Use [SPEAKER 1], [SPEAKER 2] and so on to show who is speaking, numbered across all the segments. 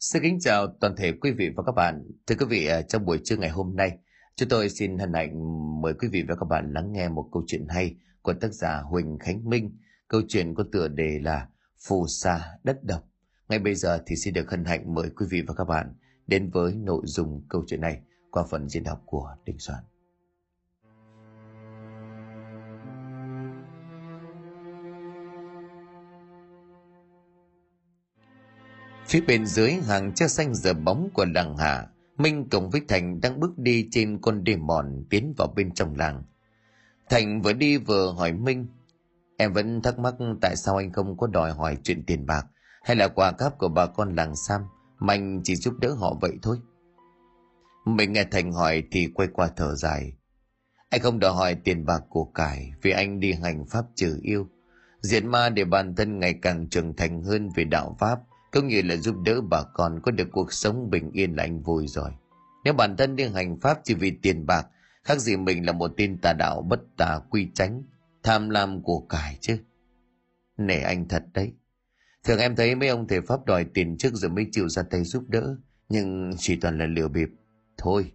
[SPEAKER 1] Xin kính chào toàn thể quý vị và các bạn. Thưa quý vị, à, trong buổi trưa ngày hôm nay, chúng tôi xin hân hạnh mời quý vị và các bạn lắng nghe một câu chuyện hay của tác giả Huỳnh Khánh Minh. Câu chuyện có tựa đề là Phù sa đất độc. Ngay bây giờ thì xin được hân hạnh mời quý vị và các bạn đến với nội dung câu chuyện này qua phần diễn đọc của Đình Soạn. Phía bên dưới hàng che xanh giờ bóng của làng hạ, Minh cùng với Thành đang bước đi trên con đê mòn tiến vào bên trong làng. Thành vừa đi vừa hỏi Minh, em vẫn thắc mắc tại sao anh không có đòi hỏi chuyện tiền bạc hay là quà cáp của bà con làng Sam, mà anh chỉ giúp đỡ họ vậy thôi. Mình nghe Thành hỏi thì quay qua thở dài. Anh không đòi hỏi tiền bạc của cải vì anh đi hành pháp trừ yêu. Diễn ma để bản thân ngày càng trưởng thành hơn về đạo pháp có nghĩa là giúp đỡ bà con có được cuộc sống bình yên là anh vui rồi. Nếu bản thân đi hành pháp chỉ vì tiền bạc, khác gì mình là một tên tà đạo bất tà quy tránh, tham lam của cải chứ. Nể anh thật đấy. Thường em thấy mấy ông thầy pháp đòi tiền trước rồi mới chịu ra tay giúp đỡ, nhưng chỉ toàn là lừa bịp. Thôi,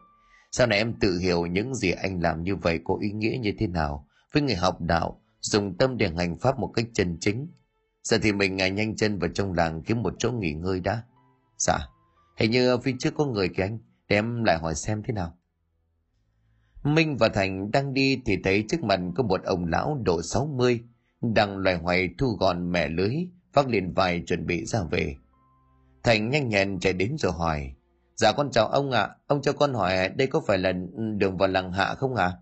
[SPEAKER 1] sau này em tự hiểu những gì anh làm như vậy có ý nghĩa như thế nào với người học đạo, dùng tâm để hành pháp một cách chân chính – Giờ thì mình ngài nhanh chân vào trong làng kiếm một chỗ nghỉ ngơi đã. Dạ, hình như phía trước có người kìa anh, để em lại hỏi xem thế nào. Minh và Thành đang đi thì thấy trước mặt có một ông lão độ 60 đang loài hoài thu gọn mẹ lưới, vác lên vài chuẩn bị ra về. Thành nhanh nhẹn chạy đến rồi hỏi, Dạ con chào ông ạ, à. ông cho con hỏi đây có phải là đường vào làng hạ không ạ? À?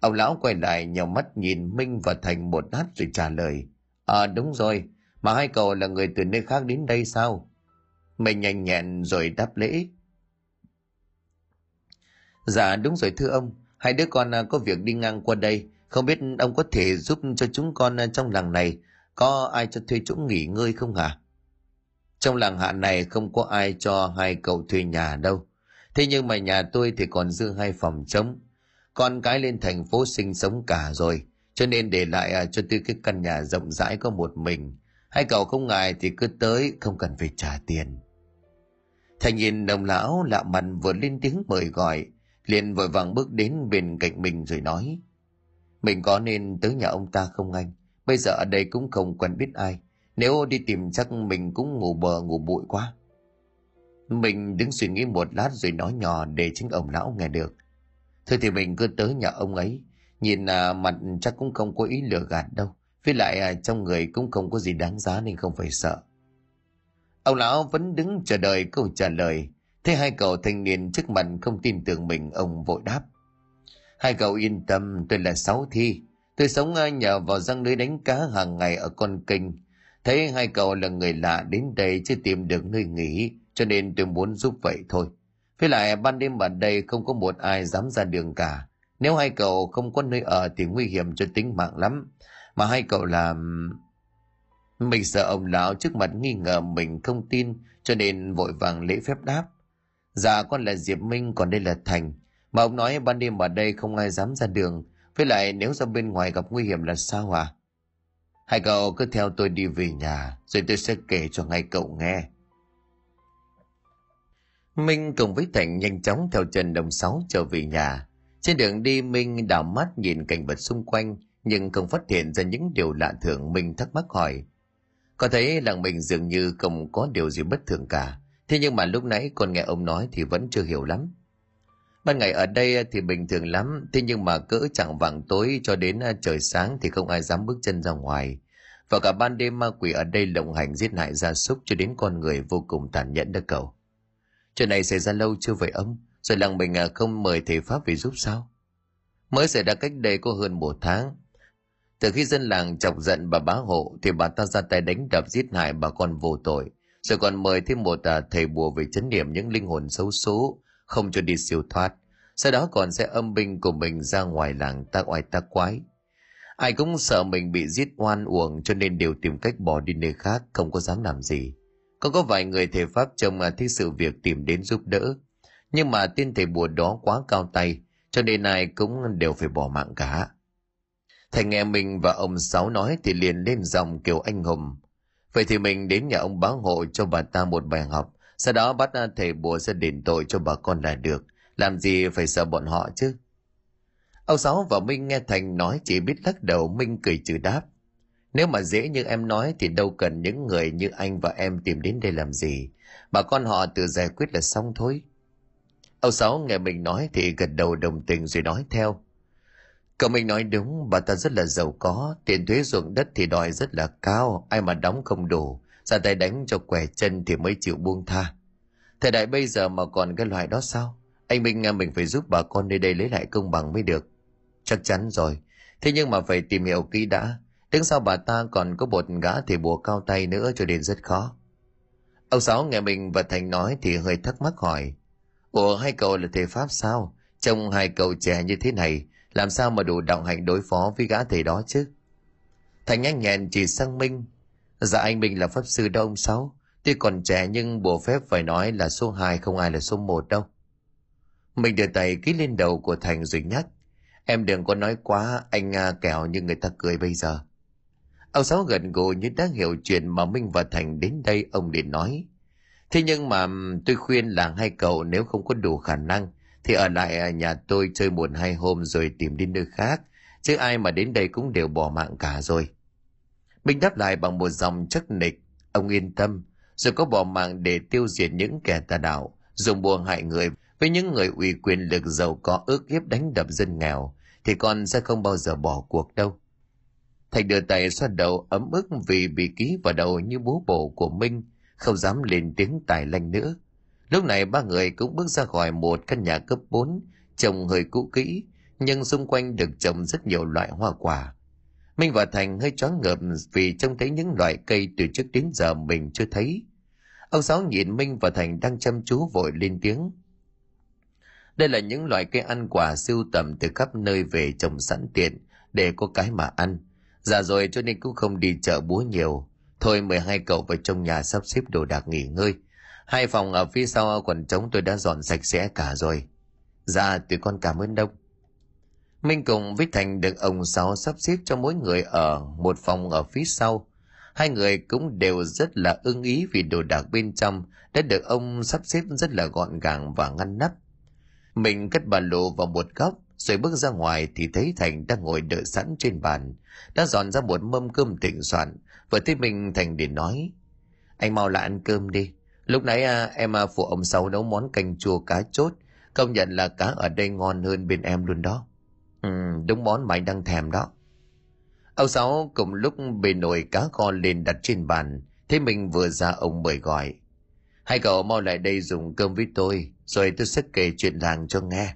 [SPEAKER 1] Ông lão quay lại nhào mắt nhìn Minh và Thành một lát rồi trả lời, Ờ à, đúng rồi, mà hai cậu là người từ nơi khác đến đây sao? Mình nhanh nhẹn rồi đáp lễ. Dạ đúng rồi thưa ông, hai đứa con à, có việc đi ngang qua đây, không biết ông có thể giúp cho chúng con à, trong làng này, có ai cho thuê chỗ nghỉ ngơi không hả? Trong làng hạ này không có ai cho hai cậu thuê nhà đâu. Thế nhưng mà nhà tôi thì còn dư hai phòng trống. Con cái lên thành phố sinh sống cả rồi, cho nên để lại à, cho tôi cái căn nhà rộng rãi có một mình. Hai cậu không ngại thì cứ tới không cần phải trả tiền. Thành nhìn đồng lão lạ mặt vừa lên tiếng mời gọi liền vội vàng bước đến bên cạnh mình rồi nói mình có nên tới nhà ông ta không anh? Bây giờ ở đây cũng không quen biết ai. Nếu đi tìm chắc mình cũng ngủ bờ ngủ bụi quá. Mình đứng suy nghĩ một lát rồi nói nhỏ để chính ông lão nghe được. Thôi thì mình cứ tới nhà ông ấy. Nhìn à, mặt chắc cũng không có ý lừa gạt đâu. Với lại à, trong người cũng không có gì đáng giá nên không phải sợ. Ông lão vẫn đứng chờ đợi câu trả lời. Thế hai cậu thanh niên trước mặt không tin tưởng mình, ông vội đáp. Hai cậu yên tâm, tôi là Sáu Thi. Tôi sống à, nhờ vào răng lưới đánh cá hàng ngày ở con kênh. Thấy hai cậu là người lạ đến đây chưa tìm được nơi nghỉ, cho nên tôi muốn giúp vậy thôi. Với lại ban đêm ở đây không có một ai dám ra đường cả. Nếu hai cậu không có nơi ở thì nguy hiểm cho tính mạng lắm. Mà hai cậu làm... Mình sợ ông lão trước mặt nghi ngờ mình không tin, cho nên vội vàng lễ phép đáp. Dạ con là Diệp Minh, còn đây là Thành. Mà ông nói ban đêm ở đây không ai dám ra đường. Với lại nếu ra bên ngoài gặp nguy hiểm là sao à? Hai cậu cứ theo tôi đi về nhà, rồi tôi sẽ kể cho ngay cậu nghe. Minh cùng với Thành nhanh chóng theo chân đồng sáu trở về nhà. Trên đường đi Minh đảo mắt nhìn cảnh vật xung quanh nhưng không phát hiện ra những điều lạ thường Minh thắc mắc hỏi. Có thấy làng mình dường như không có điều gì bất thường cả. Thế nhưng mà lúc nãy con nghe ông nói thì vẫn chưa hiểu lắm. Ban ngày ở đây thì bình thường lắm, thế nhưng mà cỡ chẳng vàng tối cho đến trời sáng thì không ai dám bước chân ra ngoài. Và cả ban đêm ma quỷ ở đây lộng hành giết hại gia súc cho đến con người vô cùng tàn nhẫn đó cậu. Chuyện này xảy ra lâu chưa vậy ông? Rồi làng mình à, không mời thầy Pháp về giúp sao? Mới xảy ra cách đây có hơn một tháng. Từ khi dân làng chọc giận bà bá hộ thì bà ta ra tay đánh đập giết hại bà con vô tội. Rồi còn mời thêm một à, thầy bùa về chấn điểm những linh hồn xấu số, không cho đi siêu thoát. Sau đó còn sẽ âm binh của mình ra ngoài làng tác oai tác quái. Ai cũng sợ mình bị giết oan uổng cho nên đều tìm cách bỏ đi nơi khác, không có dám làm gì. Còn có vài người thầy Pháp trông à, thích thấy sự việc tìm đến giúp đỡ, nhưng mà tên thầy bùa đó quá cao tay, cho nên ai cũng đều phải bỏ mạng cả. Thầy nghe mình và ông Sáu nói thì liền lên dòng kiểu anh hùng. Vậy thì mình đến nhà ông báo hộ cho bà ta một bài học, sau đó bắt thầy bùa ra đền tội cho bà con là được. Làm gì phải sợ bọn họ chứ? Ông sáu và minh nghe thành nói chỉ biết lắc đầu minh cười trừ đáp. Nếu mà dễ như em nói thì đâu cần những người như anh và em tìm đến đây làm gì. Bà con họ tự giải quyết là xong thôi ông sáu nghe mình nói thì gật đầu đồng tình rồi nói theo. Cậu mình nói đúng, bà ta rất là giàu có, tiền thuế ruộng đất thì đòi rất là cao, ai mà đóng không đủ, ra tay đánh cho quẻ chân thì mới chịu buông tha. Thời đại bây giờ mà còn cái loại đó sao? Anh minh mình phải giúp bà con nơi đây lấy lại công bằng mới được. Chắc chắn rồi. Thế nhưng mà phải tìm hiểu kỹ đã. Đứng sau bà ta còn có bột gã thì bùa cao tay nữa cho nên rất khó. Ông sáu nghe mình và thành nói thì hơi thắc mắc hỏi ủa hai cậu là thầy pháp sao? Trông hai cậu trẻ như thế này làm sao mà đủ đạo hành đối phó với gã thầy đó chứ? Thành nhanh nhẹn chỉ sang minh. Dạ anh minh là pháp sư đó ông sáu. Tuy còn trẻ nhưng bộ phép phải nói là số 2 không ai là số 1 đâu. Mình đưa tay ký lên đầu của thành rồi nhắc. Em đừng có nói quá anh à, kẹo như người ta cười bây giờ. Ông sáu gần gù như đã hiểu chuyện mà minh và thành đến đây ông liền nói thế nhưng mà tôi khuyên là hai cậu nếu không có đủ khả năng, thì ở lại à, nhà tôi chơi một hai hôm rồi tìm đi nơi khác. Chứ ai mà đến đây cũng đều bỏ mạng cả rồi. Minh đáp lại bằng một dòng chắc nịch, ông yên tâm, rồi có bỏ mạng để tiêu diệt những kẻ tà đạo, dùng buồn hại người. Với những người ủy quyền lực giàu có ước hiếp đánh đập dân nghèo, thì con sẽ không bao giờ bỏ cuộc đâu. Thành đưa tay xoa đầu ấm ức vì bị ký vào đầu như bố bổ của minh không dám lên tiếng tài lanh nữa lúc này ba người cũng bước ra khỏi một căn nhà cấp 4 trồng hơi cũ kỹ, nhưng xung quanh được trồng rất nhiều loại hoa quả minh và thành hơi choáng ngợp vì trông thấy những loại cây từ trước đến giờ mình chưa thấy ông sáu nhìn minh và thành đang chăm chú vội lên tiếng đây là những loại cây ăn quả siêu tầm từ khắp nơi về trồng sẵn tiện để có cái mà ăn. Già rồi cho nên cũng không đi chợ búa nhiều. Thôi mời hai cậu vào trong nhà sắp xếp đồ đạc nghỉ ngơi. Hai phòng ở phía sau quần trống tôi đã dọn sạch sẽ cả rồi. Dạ, tụi con cảm ơn đông. Minh cùng với Thành được ông Sáu sắp xếp cho mỗi người ở một phòng ở phía sau. Hai người cũng đều rất là ưng ý vì đồ đạc bên trong đã được ông sắp xếp rất là gọn gàng và ngăn nắp. Mình cất ba lô vào một góc, rồi bước ra ngoài thì thấy Thành đang ngồi đợi sẵn trên bàn, đã dọn ra một mâm cơm thịnh soạn. Vừa thấy mình Thành để nói, anh mau lại ăn cơm đi. Lúc nãy à, em à, phụ ông Sáu nấu món canh chua cá chốt, công nhận là cá ở đây ngon hơn bên em luôn đó. Ừ, đúng món mà anh đang thèm đó. Ông Sáu cùng lúc bề nồi cá kho lên đặt trên bàn, thế mình vừa ra ông mời gọi. Hai cậu mau lại đây dùng cơm với tôi, rồi tôi sẽ kể chuyện làng cho nghe.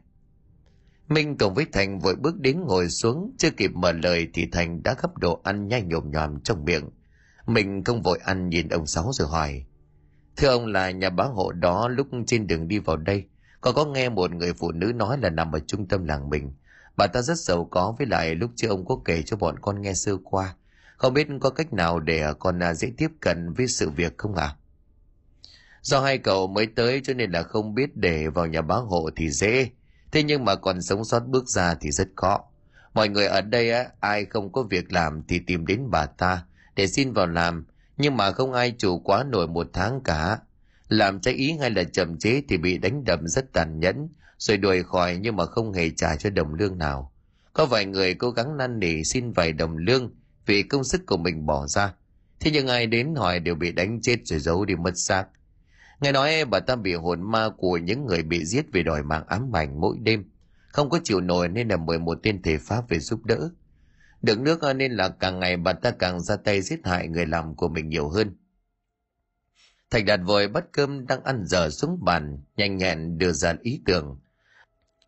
[SPEAKER 1] Minh cùng với Thành vội bước đến ngồi xuống, chưa kịp mở lời thì Thành đã gấp đồ ăn nhanh nhồm nhòm trong miệng. Mình không vội ăn nhìn ông Sáu rồi hỏi. Thưa ông là nhà bá hộ đó lúc trên đường đi vào đây, có có nghe một người phụ nữ nói là nằm ở trung tâm làng mình. Bà ta rất giàu có với lại lúc trước ông có kể cho bọn con nghe sơ qua. Không biết có cách nào để con à, dễ tiếp cận với sự việc không ạ? À? Do hai cậu mới tới cho nên là không biết để vào nhà bá hộ thì dễ. Thế nhưng mà còn sống sót bước ra thì rất khó. Mọi người ở đây á, ai không có việc làm thì tìm đến bà ta để xin vào làm. Nhưng mà không ai chủ quá nổi một tháng cả. Làm trái ý hay là chậm chế thì bị đánh đập rất tàn nhẫn, rồi đuổi khỏi nhưng mà không hề trả cho đồng lương nào. Có vài người cố gắng năn nỉ xin vài đồng lương vì công sức của mình bỏ ra. Thế nhưng ai đến hỏi đều bị đánh chết rồi giấu đi mất xác. Nghe nói bà ta bị hồn ma của những người bị giết vì đòi mạng ám ảnh mỗi đêm. Không có chịu nổi nên là mời một tên thể pháp về giúp đỡ. Được nước nên là càng ngày bà ta càng ra tay giết hại người làm của mình nhiều hơn. Thành đạt vội bắt cơm đang ăn dở xuống bàn, nhanh nhẹn đưa ra ý tưởng.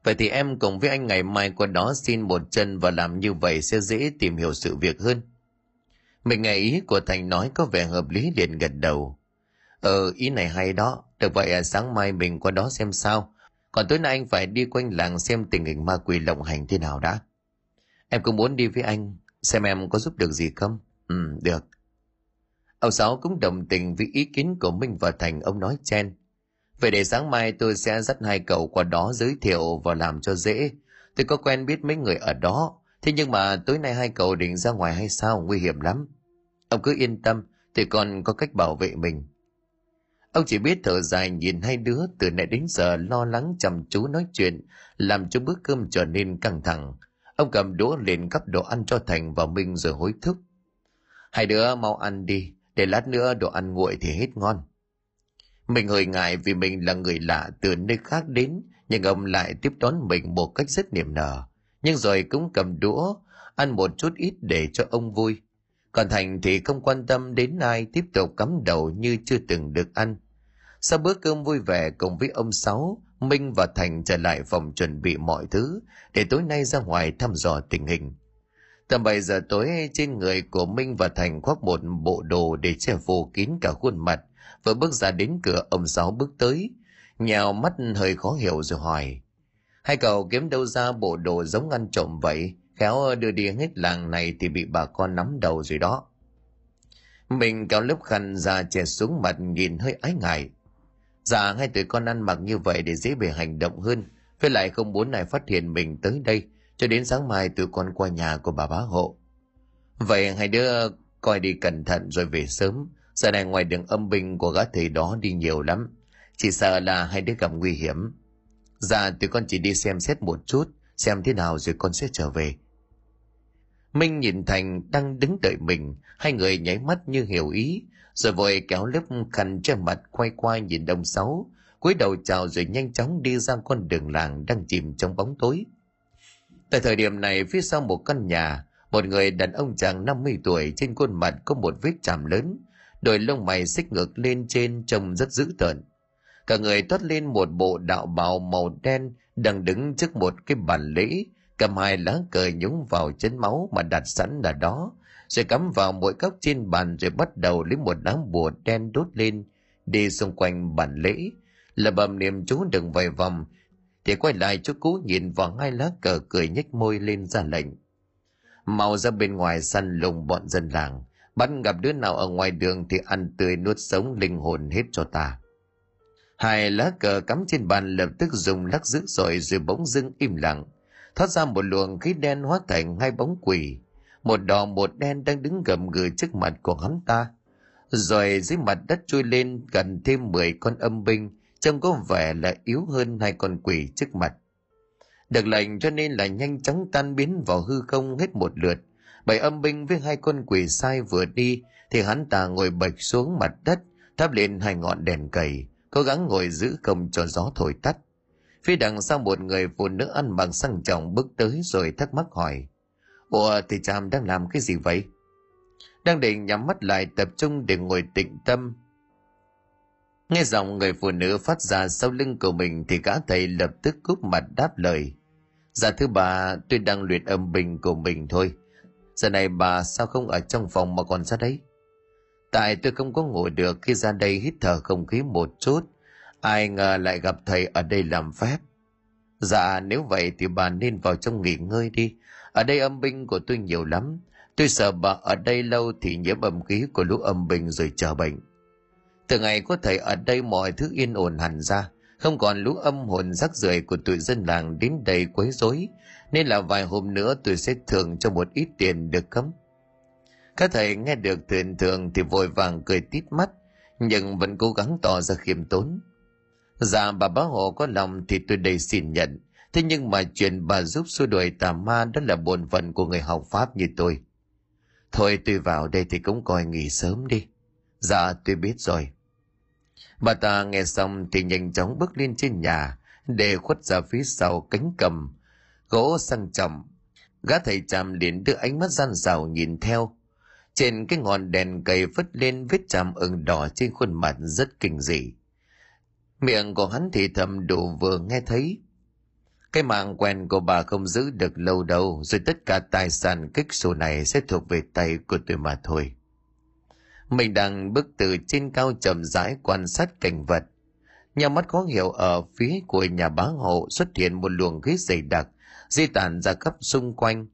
[SPEAKER 1] Vậy thì em cùng với anh ngày mai qua đó xin một chân và làm như vậy sẽ dễ tìm hiểu sự việc hơn. Mình nghe ý của Thành nói có vẻ hợp lý liền gật đầu. Ờ, ý này hay đó. Được vậy à, sáng mai mình qua đó xem sao. Còn tối nay anh phải đi quanh làng xem tình hình ma quỷ lộng hành thế nào đã. Em cũng muốn đi với anh, xem em có giúp được gì không? Ừ, được. Ông Sáu cũng đồng tình với ý kiến của Minh và Thành ông nói chen. Vậy để sáng mai tôi sẽ dắt hai cậu qua đó giới thiệu và làm cho dễ. Tôi có quen biết mấy người ở đó. Thế nhưng mà tối nay hai cậu định ra ngoài hay sao? Nguy hiểm lắm. Ông cứ yên tâm, thì còn có cách bảo vệ mình. Ông chỉ biết thở dài nhìn hai đứa từ nãy đến giờ lo lắng chăm chú nói chuyện, làm cho bữa cơm trở nên căng thẳng. Ông cầm đũa lên gắp đồ ăn cho Thành và Minh rồi hối thúc. Hai đứa mau ăn đi, để lát nữa đồ ăn nguội thì hết ngon. Mình hơi ngại vì mình là người lạ từ nơi khác đến, nhưng ông lại tiếp đón mình một cách rất niềm nở. Nhưng rồi cũng cầm đũa, ăn một chút ít để cho ông vui. Còn Thành thì không quan tâm đến ai tiếp tục cắm đầu như chưa từng được ăn. Sau bữa cơm vui vẻ cùng với ông Sáu, Minh và Thành trở lại phòng chuẩn bị mọi thứ để tối nay ra ngoài thăm dò tình hình. Tầm 7 giờ tối trên người của Minh và Thành khoác một bộ đồ để che phủ kín cả khuôn mặt. Vừa bước ra đến cửa ông Sáu bước tới, nhào mắt hơi khó hiểu rồi hỏi. Hai cậu kiếm đâu ra bộ đồ giống ăn trộm vậy? Khéo đưa đi hết làng này thì bị bà con nắm đầu rồi đó. Mình kéo lớp khăn ra che xuống mặt nhìn hơi ái ngại. Dạ hai tụi con ăn mặc như vậy để dễ bề hành động hơn. Với lại không muốn này phát hiện mình tới đây cho đến sáng mai tụi con qua nhà của bà bá hộ. Vậy hai đứa coi đi cẩn thận rồi về sớm. Giờ này ngoài đường âm binh của gã thầy đó đi nhiều lắm. Chỉ sợ là hai đứa gặp nguy hiểm. Dạ tụi con chỉ đi xem xét một chút, xem thế nào rồi con sẽ trở về. Minh nhìn Thành đang đứng đợi mình, hai người nháy mắt như hiểu ý, rồi vội kéo lớp khăn che mặt quay qua nhìn đông sáu, cúi đầu chào rồi nhanh chóng đi ra con đường làng đang chìm trong bóng tối. Tại thời điểm này phía sau một căn nhà, một người đàn ông chàng 50 tuổi trên khuôn mặt có một vết chạm lớn, đôi lông mày xích ngược lên trên trông rất dữ tợn. Cả người toát lên một bộ đạo bào màu đen đang đứng trước một cái bàn lễ, cầm hai lá cờ nhúng vào chân máu mà đặt sẵn là đó, rồi cắm vào mỗi góc trên bàn rồi bắt đầu lấy một đám bùa đen đốt lên, đi xung quanh bàn lễ, là bầm niệm chú đừng vài vòng, thì quay lại chú cú nhìn vào hai lá cờ cười nhếch môi lên ra lệnh. Mau ra bên ngoài săn lùng bọn dân làng, bắt gặp đứa nào ở ngoài đường thì ăn tươi nuốt sống linh hồn hết cho ta. Hai lá cờ cắm trên bàn lập tức dùng lắc dữ dội rồi bỗng dưng im lặng, thoát ra một luồng khí đen hóa thành hai bóng quỷ, một đỏ một đen đang đứng gầm gừ trước mặt của hắn ta. Rồi dưới mặt đất trôi lên gần thêm 10 con âm binh, trông có vẻ là yếu hơn hai con quỷ trước mặt. Được lệnh cho nên là nhanh chóng tan biến vào hư không hết một lượt. Bảy âm binh với hai con quỷ sai vừa đi thì hắn ta ngồi bạch xuống mặt đất, thắp lên hai ngọn đèn cầy, cố gắng ngồi giữ không cho gió thổi tắt. Phía đằng sau một người phụ nữ ăn bằng sang trọng bước tới rồi thắc mắc hỏi. Ủa thì chàm đang làm cái gì vậy? Đang định nhắm mắt lại tập trung để ngồi tĩnh tâm. Nghe giọng người phụ nữ phát ra sau lưng của mình thì gã thầy lập tức cúp mặt đáp lời. Dạ thưa bà, tôi đang luyện âm bình của mình thôi. Giờ này bà sao không ở trong phòng mà còn ra đấy? Tại tôi không có ngủ được khi ra đây hít thở không khí một chút. Ai ngờ lại gặp thầy ở đây làm phép. Dạ nếu vậy thì bà nên vào trong nghỉ ngơi đi. Ở đây âm binh của tôi nhiều lắm. Tôi sợ bà ở đây lâu thì nhiễm âm khí của lũ âm binh rồi trở bệnh. Từ ngày có thầy ở đây mọi thứ yên ổn hẳn ra. Không còn lũ âm hồn rắc rưởi của tụi dân làng đến đây quấy rối. Nên là vài hôm nữa tôi sẽ thưởng cho một ít tiền được cấm. Các thầy nghe được thuyền thường thì vội vàng cười tít mắt. Nhưng vẫn cố gắng tỏ ra khiêm tốn. Dạ bà bá hộ có lòng thì tôi đây xin nhận Thế nhưng mà chuyện bà giúp xua đuổi tà ma đó là bổn phận của người học Pháp như tôi. Thôi tôi vào đây thì cũng coi nghỉ sớm đi. Dạ tôi biết rồi. Bà ta nghe xong thì nhanh chóng bước lên trên nhà, để khuất ra phía sau cánh cầm. Gỗ sang trọng. Gã thầy chàm liền đưa ánh mắt gian rào nhìn theo. Trên cái ngọn đèn cầy vứt lên, vết chàm ửng đỏ trên khuôn mặt rất kinh dị. Miệng của hắn thì thầm đủ vừa nghe thấy cái mạng quen của bà không giữ được lâu đâu, rồi tất cả tài sản kích sổ này sẽ thuộc về tay của tôi mà thôi. Mình đang bước từ trên cao chậm rãi quan sát cảnh vật. Nhà mắt khó hiểu ở phía của nhà bá hộ xuất hiện một luồng khí dày đặc, di tản ra khắp xung quanh.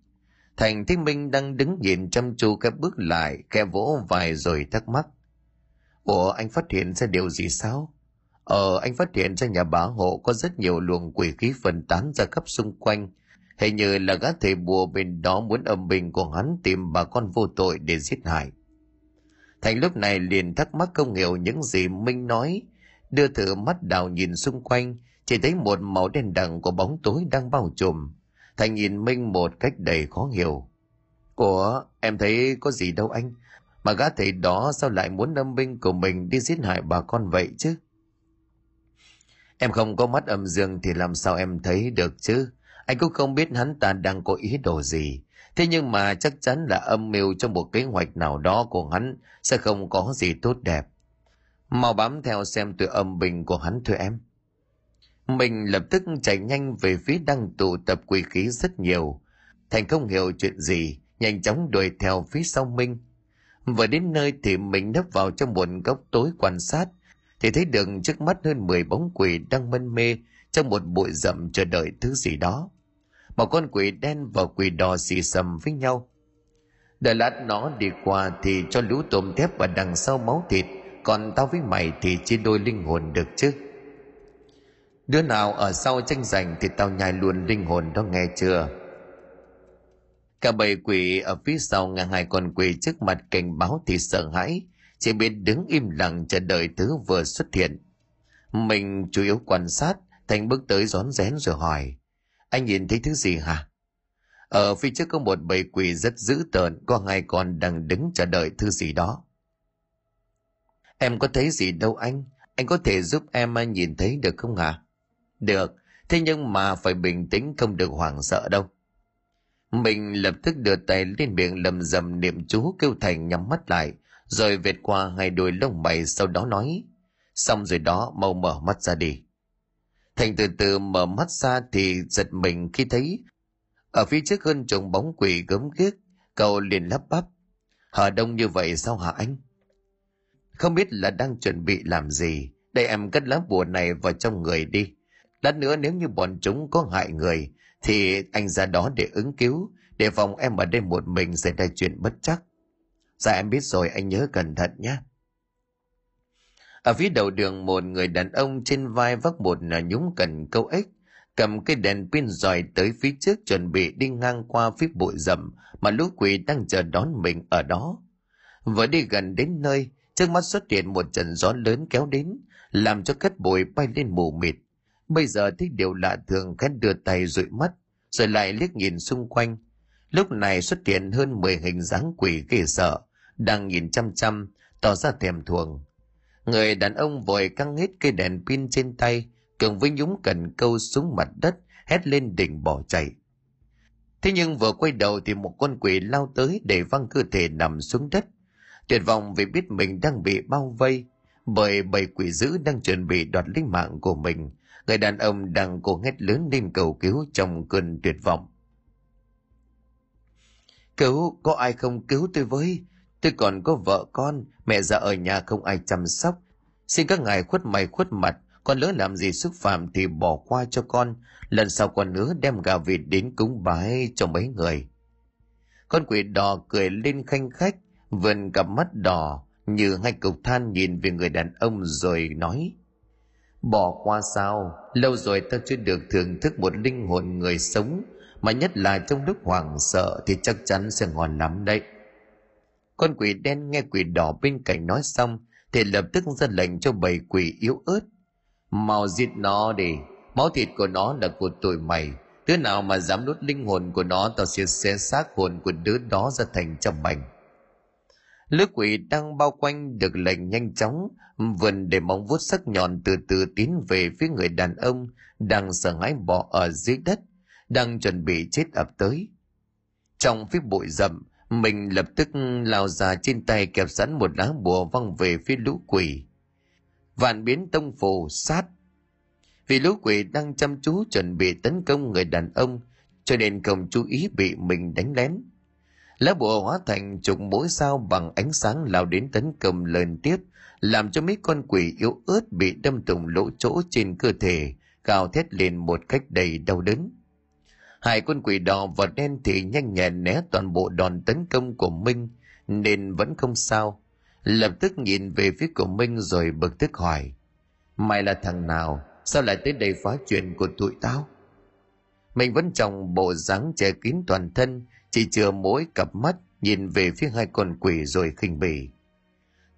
[SPEAKER 1] Thành Thích Minh đang đứng nhìn chăm chú cái bước lại, khe vỗ vài rồi thắc mắc. Ủa anh phát hiện ra điều gì sao? Ờ, anh phát hiện ra nhà bá hộ có rất nhiều luồng quỷ khí phân tán ra khắp xung quanh. Hình như là gã thầy bùa bên đó muốn âm bình của hắn tìm bà con vô tội để giết hại. Thành lúc này liền thắc mắc không hiểu những gì Minh nói, đưa thử mắt đào nhìn xung quanh chỉ thấy một màu đen đằng của bóng tối đang bao trùm. Thành nhìn minh một cách đầy khó hiểu. Ủa em thấy có gì đâu anh? Mà gã thầy đó sao lại muốn âm binh của mình đi giết hại bà con vậy chứ? Em không có mắt âm dương thì làm sao em thấy được chứ? Anh cũng không biết hắn ta đang có ý đồ gì. Thế nhưng mà chắc chắn là âm mưu trong một kế hoạch nào đó của hắn sẽ không có gì tốt đẹp. Mau bám theo xem từ âm bình của hắn thưa em. Mình lập tức chạy nhanh về phía đang tụ tập quỷ khí rất nhiều. Thành không hiểu chuyện gì, nhanh chóng đuổi theo phía sau minh vừa đến nơi thì mình nấp vào trong một góc tối quan sát thì thấy được trước mắt hơn 10 bóng quỷ đang mân mê trong một bụi rậm chờ đợi thứ gì đó. Một con quỷ đen và quỷ đỏ xì xầm với nhau. Đợi lát nó đi qua thì cho lũ tôm thép và đằng sau máu thịt, còn tao với mày thì chia đôi linh hồn được chứ. Đứa nào ở sau tranh giành thì tao nhai luôn linh hồn đó nghe chưa? Cả bầy quỷ ở phía sau nghe hai con quỷ trước mặt cảnh báo thì sợ hãi chỉ biết đứng im lặng chờ đợi thứ vừa xuất hiện. Mình chủ yếu quan sát, thành bước tới rón rén rồi hỏi, anh nhìn thấy thứ gì hả? Ở phía trước có một bầy quỷ rất dữ tợn, có hai con đang đứng chờ đợi thứ gì đó. Em có thấy gì đâu anh anh có thể giúp em nhìn thấy được không hả? Được, thế nhưng mà phải bình tĩnh, không được hoảng sợ đâu. Mình lập tức đưa tay lên miệng lầm rầm niệm chú kêu thành nhắm mắt lại rồi vệt qua hai đôi lông mày sau đó nói. Xong rồi đó, mau mở mắt ra đi. Thành từ từ mở mắt ra thì giật mình khi thấy ở phía trước hơn chồng bóng quỷ gớm ghiếc, cậu liền lắp bắp. Hở đông như vậy sao hả anh? Không biết là đang chuẩn bị làm gì, để em cất lá bùa này vào trong người đi. Lát nữa nếu như bọn chúng có hại người, thì anh ra đó để ứng cứu, để phòng em ở đây một mình xảy ra chuyện bất chắc dạ em biết rồi, anh nhớ cẩn thận nhé. Ở phía đầu đường, một người đàn ông trên vai vác một nhúng cần câu ếch, cầm cây đèn pin dòi tới phía trước chuẩn bị đi ngang qua phía bụi rậm mà lũ quỷ đang chờ đón mình ở đó. Vừa đi gần đến nơi, trước mắt xuất hiện một trận gió lớn kéo đến, làm cho cát bụi bay lên mù mịt. Bây giờ thấy điều lạ thường, khẽ đưa tay dụi mắt, rồi lại liếc nhìn xung quanh. Lúc này xuất hiện hơn 10 hình dáng quỷ ghê sợ đang nhìn chăm chăm, tỏ ra thèm thuồng. Người đàn ông vội căng hết cây đèn pin trên tay, cường với nhúng cần câu xuống mặt đất, hét lên đỉnh bỏ chạy. Thế nhưng vừa quay đầu thì một con quỷ lao tới để văng cơ thể nằm xuống đất. Tuyệt vọng vì biết mình đang bị bao vây, bởi bầy quỷ dữ đang chuẩn bị đoạt lấy mạng của mình, người đàn ông đang cố hét lớn lên cầu cứu trong cơn tuyệt vọng. Cứu, có ai không cứu tôi với? Tôi còn có vợ con, mẹ già ở nhà không ai chăm sóc. Xin các ngài khuất mày khuất mặt, con lỡ làm gì xúc phạm thì bỏ qua cho con. Lần sau con nữa đem gà vịt đến cúng bái cho mấy người. Con quỷ đỏ cười lên khanh khách, vườn cặp mắt đỏ như hai cục than nhìn về người đàn ông rồi nói, bỏ qua sao? Lâu rồi ta chưa được thưởng thức một linh hồn người sống, mà nhất là trong lúc hoảng sợ thì chắc chắn sẽ ngon lắm đấy con quỷ đen nghe quỷ đỏ bên cạnh nói xong, thì lập tức ra lệnh cho bầy quỷ yếu ớt. Mau giết nó đi, máu thịt của nó là của tụi mày. Đứa nào mà dám đốt linh hồn của nó, tao sẽ xé xác hồn của đứa đó ra thành trăm mảnh. Lứa quỷ đang bao quanh được lệnh nhanh chóng, vườn để móng vuốt sắc nhọn từ từ tiến về phía người đàn ông đang sợ hãi bỏ ở dưới đất, đang chuẩn bị chết ập tới. Trong phía bụi rậm mình lập tức lao ra trên tay kẹp sẵn một lá bùa văng về phía lũ quỷ. Vạn biến tông phù sát. Vì lũ quỷ đang chăm chú chuẩn bị tấn công người đàn ông, cho nên không chú ý bị mình đánh lén. Lá bùa hóa thành chục mũi sao bằng ánh sáng lao đến tấn công lần tiếp, làm cho mấy con quỷ yếu ớt bị đâm thủng lỗ chỗ trên cơ thể, gào thét lên một cách đầy đau đớn hai con quỷ đỏ và đen thì nhanh nhẹn né toàn bộ đòn tấn công của minh nên vẫn không sao. Lập tức nhìn về phía của minh rồi bực tức hỏi mày là thằng nào? Sao lại tới đây phá chuyện của tụi tao? Mình vẫn trong bộ dáng che kín toàn thân chỉ chừa mỗi cặp mắt nhìn về phía hai con quỷ rồi khinh bỉ.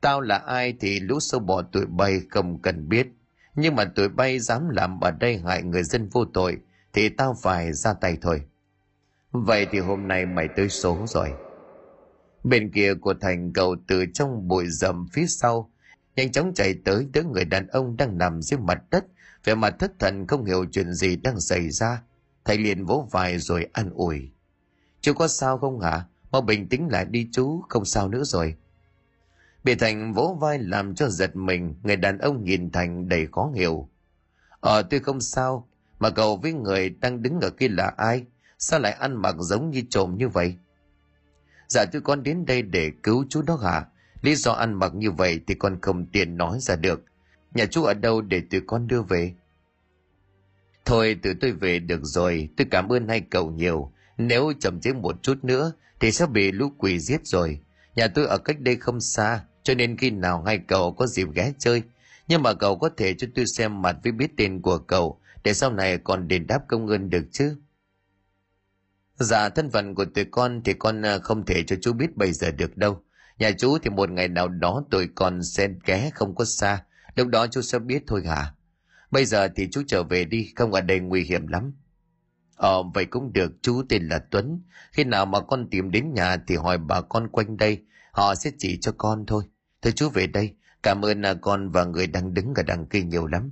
[SPEAKER 1] Tao là ai thì lũ sâu bọ tụi bay không cần biết Nhưng mà tụi bay dám làm ở đây hại người dân vô tội, thì tao phải ra tay thôi. Vậy thì hôm nay mày tới số rồi. Bên kia của thành cầu từ trong bụi rậm phía sau, nhanh chóng chạy tới đứa người đàn ông đang nằm dưới mặt đất, vẻ mặt thất thần không hiểu chuyện gì đang xảy ra. Thầy liền vỗ vai rồi an ủi. Chú có sao không hả? Mau bình tĩnh lại đi chú, không sao nữa rồi. Bị Thành vỗ vai làm cho giật mình, người đàn ông nhìn Thành đầy khó hiểu. Ờ tôi không sao, mà cậu với người đang đứng ở kia là ai? Sao lại ăn mặc giống như trộm như vậy? Dạ tôi con đến đây để cứu chú đó hả? Lý do ăn mặc như vậy thì con không tiện nói ra được. Nhà chú ở đâu để tụi con đưa về? Thôi từ tôi về được rồi, tôi cảm ơn hai cậu nhiều. Nếu chậm chế một chút nữa thì sẽ bị lũ quỷ giết rồi. Nhà tôi ở cách đây không xa, cho nên khi nào hai cậu có dịp ghé chơi. Nhưng mà cậu có thể cho tôi xem mặt với biết tên của cậu, để sau này còn đền đáp công ơn được chứ. Dạ thân phận của tụi con thì con à, không thể cho chú biết bây giờ được đâu. Nhà chú thì một ngày nào đó tụi con sẽ ghé không có xa. Lúc đó chú sẽ biết thôi hả? Bây giờ thì chú trở về đi, không ở đây nguy hiểm lắm. Ờ, vậy cũng được, chú tên là Tuấn. Khi nào mà con tìm đến nhà thì hỏi bà con quanh đây, họ sẽ chỉ cho con thôi. Thôi chú về đây, cảm ơn là con và người đang đứng ở đằng kia nhiều lắm.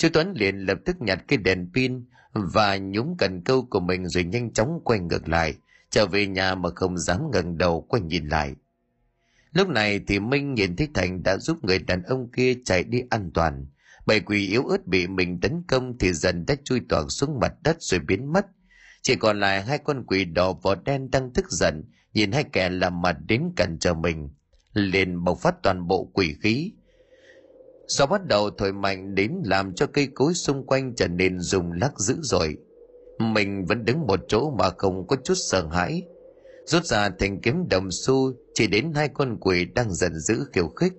[SPEAKER 1] Chú Tuấn liền lập tức nhặt cái đèn pin và nhúng cần câu của mình rồi nhanh chóng quay ngược lại, trở về nhà mà không dám ngẩng đầu quay nhìn lại. Lúc này thì Minh nhìn thấy Thành đã giúp người đàn ông kia chạy đi an toàn. Bầy quỷ yếu ớt bị mình tấn công thì dần đã chui toạc xuống mặt đất rồi biến mất. Chỉ còn lại hai con quỷ đỏ vỏ đen đang tức giận, nhìn hai kẻ làm mặt đến cản trở mình. Liền bộc phát toàn bộ quỷ khí. Gió bắt đầu thổi mạnh đến làm cho cây cối xung quanh trở nên rung lắc dữ dội. Mình vẫn đứng một chỗ mà không có chút sợ hãi. Rút ra thành kiếm đồng xu chỉ đến hai con quỷ đang giận dữ khiêu khích.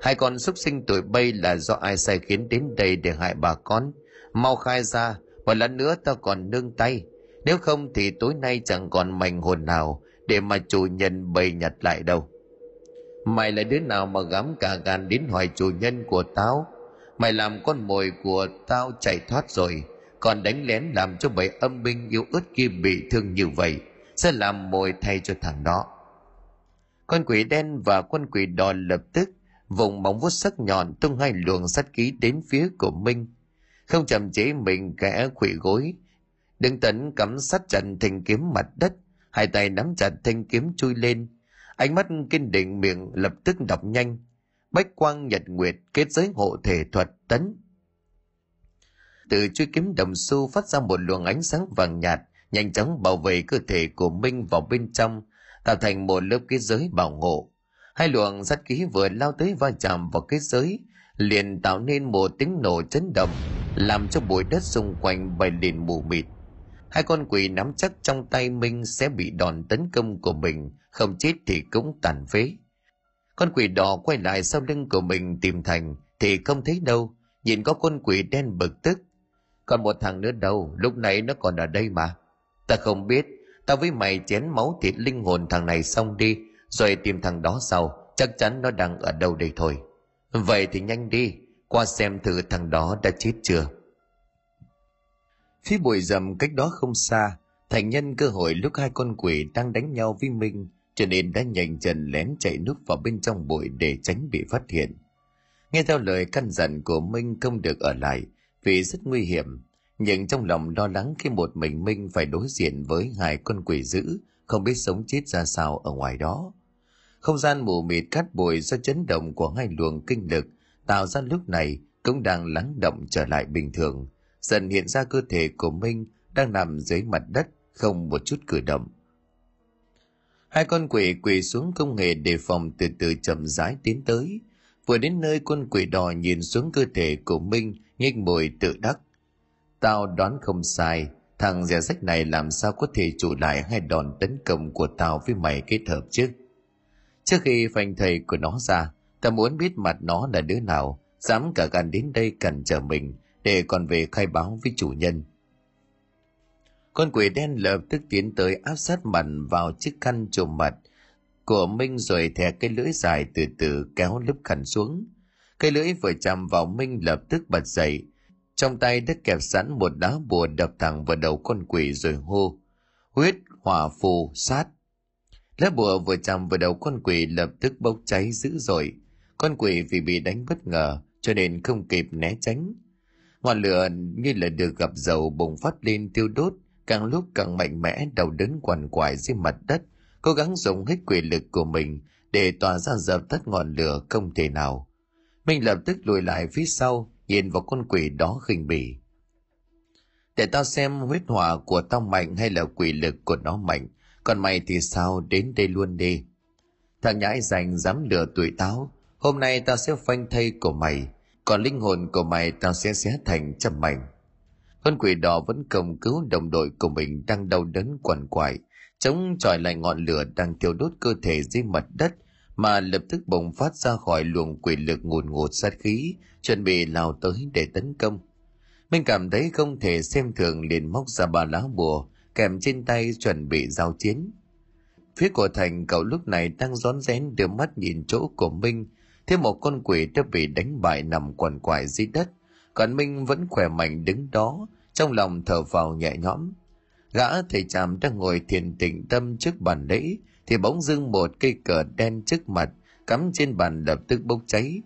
[SPEAKER 1] Hai con súc sinh tuổi bay là do ai sai khiến đến đây để hại bà con. Mau khai ra, một lần nữa tao còn nương tay. Nếu không thì tối nay chẳng còn mảnh hồn nào để mà chủ nhân bày nhặt lại đâu. Mày là đứa nào mà gắm cả gan đến hỏi chủ nhân của tao? Mày làm con mồi của tao chạy thoát rồi, còn đánh lén làm cho bầy âm binh yêu ớt kia bị thương như vậy, sẽ làm mồi thay cho thằng đó. Con quỷ đen và con quỷ đỏ lập tức vùng móng vuốt sắc nhọn tung hai luồng sắt ký đến phía của Minh. Không chậm chế mình kẻ quỷ gối, đừng tấn cắm sắt chặt thành kiếm mặt đất, hai tay nắm chặt thanh kiếm chui lên, ánh mắt kiên định miệng lập tức đọc nhanh. Bách quang nhật nguyệt kết giới hộ thể thuật tấn. Từ chuôi kiếm đồng xu phát ra một luồng ánh sáng vàng nhạt, nhanh chóng bảo vệ cơ thể của minh vào bên trong, tạo thành một lớp kết giới bảo hộ. Hai luồng sát khí vừa lao tới va chạm vào kết giới, liền tạo nên một tiếng nổ chấn động, làm cho bụi đất xung quanh bay lên mù mịt. Hai con quỷ nắm chắc trong tay minh sẽ bị đòn tấn công của mình không chết thì cũng tàn phế. Con quỷ đỏ quay lại sau lưng của mình tìm thành, thì không thấy đâu. Nhìn có con quỷ đen bực tức. Còn một thằng nữa đâu, lúc nãy nó còn ở đây mà. Ta không biết Ta với mày chén máu thịt linh hồn thằng này xong đi, rồi tìm thằng đó sau, chắc chắn nó đang ở đâu đây thôi. Vậy thì nhanh đi, qua xem thử thằng đó đã chết chưa. Phía bụi rậm cách đó không xa, thành nhân cơ hội lúc hai con quỷ đang đánh nhau với minh cho nên đã nhanh chân lén chạy núp vào bên trong bụi để tránh bị phát hiện. Nghe theo lời căn dặn của Minh không được ở lại vì rất nguy hiểm, nhưng trong lòng lo lắng khi một mình Minh phải đối diện với hai con quỷ dữ không biết sống chết ra sao ở ngoài đó. Không gian mù mịt cát bụi do chấn động của hai luồng kinh lực tạo ra lúc này cũng đang lắng động trở lại bình thường, dần hiện ra cơ thể của Minh đang nằm dưới mặt đất không một chút cử động Hai con quỷ quỳ xuống công nghệ đề phòng từ từ chậm rãi tiến tới. Vừa đến nơi con quỷ đỏ nhìn xuống cơ thể của Minh, nhếch môi tự đắc. Tao đoán không sai, thằng rẻ rách này làm sao có thể chủ lại hai đòn tấn công của tao với mày kết hợp chứ? Trước khi phanh thầy của nó ra, tao muốn biết mặt nó là đứa nào, dám cả gan đến đây cản trở mình, để còn về khai báo với chủ nhân. Con quỷ đen lập tức tiến tới áp sát mặt vào chiếc khăn trùm mặt của Minh rồi thè cái lưỡi dài từ từ kéo lớp khăn xuống. cây lưỡi vừa chạm vào minh lập tức bật dậy. Trong tay đã kẹp sẵn một đá bùa đập thẳng vào đầu con quỷ rồi hô. Huyết, hỏa, phù, sát. Lá bùa vừa chạm vào đầu con quỷ lập tức bốc cháy dữ dội. Con quỷ vì bị đánh bất ngờ cho nên không kịp né tránh. Ngọn lửa như là được gặp dầu bùng phát lên tiêu đốt càng lúc càng mạnh mẽ đầu đớn quằn quại dưới mặt đất, cố gắng dùng hết quyền lực của mình để tỏa ra dập tắt ngọn lửa không thể nào. Mình lập tức lùi lại phía sau, nhìn vào con quỷ đó khinh bỉ. Để tao xem huyết hỏa của tao mạnh hay là quỷ lực của nó mạnh, còn mày thì sao đến đây luôn đi? Thằng nhãi dành dám lừa tuổi táo hôm nay tao sẽ phanh thây của mày, còn linh hồn của mày tao sẽ xé thành trăm mảnh con quỷ đỏ vẫn cầm cứu đồng đội của mình đang đau đớn quằn quại. Chống chọi lại ngọn lửa đang thiêu đốt cơ thể dưới mặt đất, mà lập tức bùng phát ra khỏi luồng quỷ lực ngùn ngụt sát khí, chuẩn bị lao tới để tấn công. Minh cảm thấy không thể xem thường liền móc ra ba lá bùa, kèm trên tay chuẩn bị giao chiến. Phía của thành cậu lúc này đang rón rén đưa mắt nhìn chỗ của minh thêm một con quỷ đã bị đánh bại nằm quằn quại dưới đất còn minh vẫn khỏe mạnh đứng đó, trong lòng thở vào nhẹ nhõm. Gã thầy chàm đang ngồi thiền tịnh tâm trước bàn lễ, thì bỗng dưng một cây cờ đen trước mặt, cắm trên bàn lập tức bốc cháy.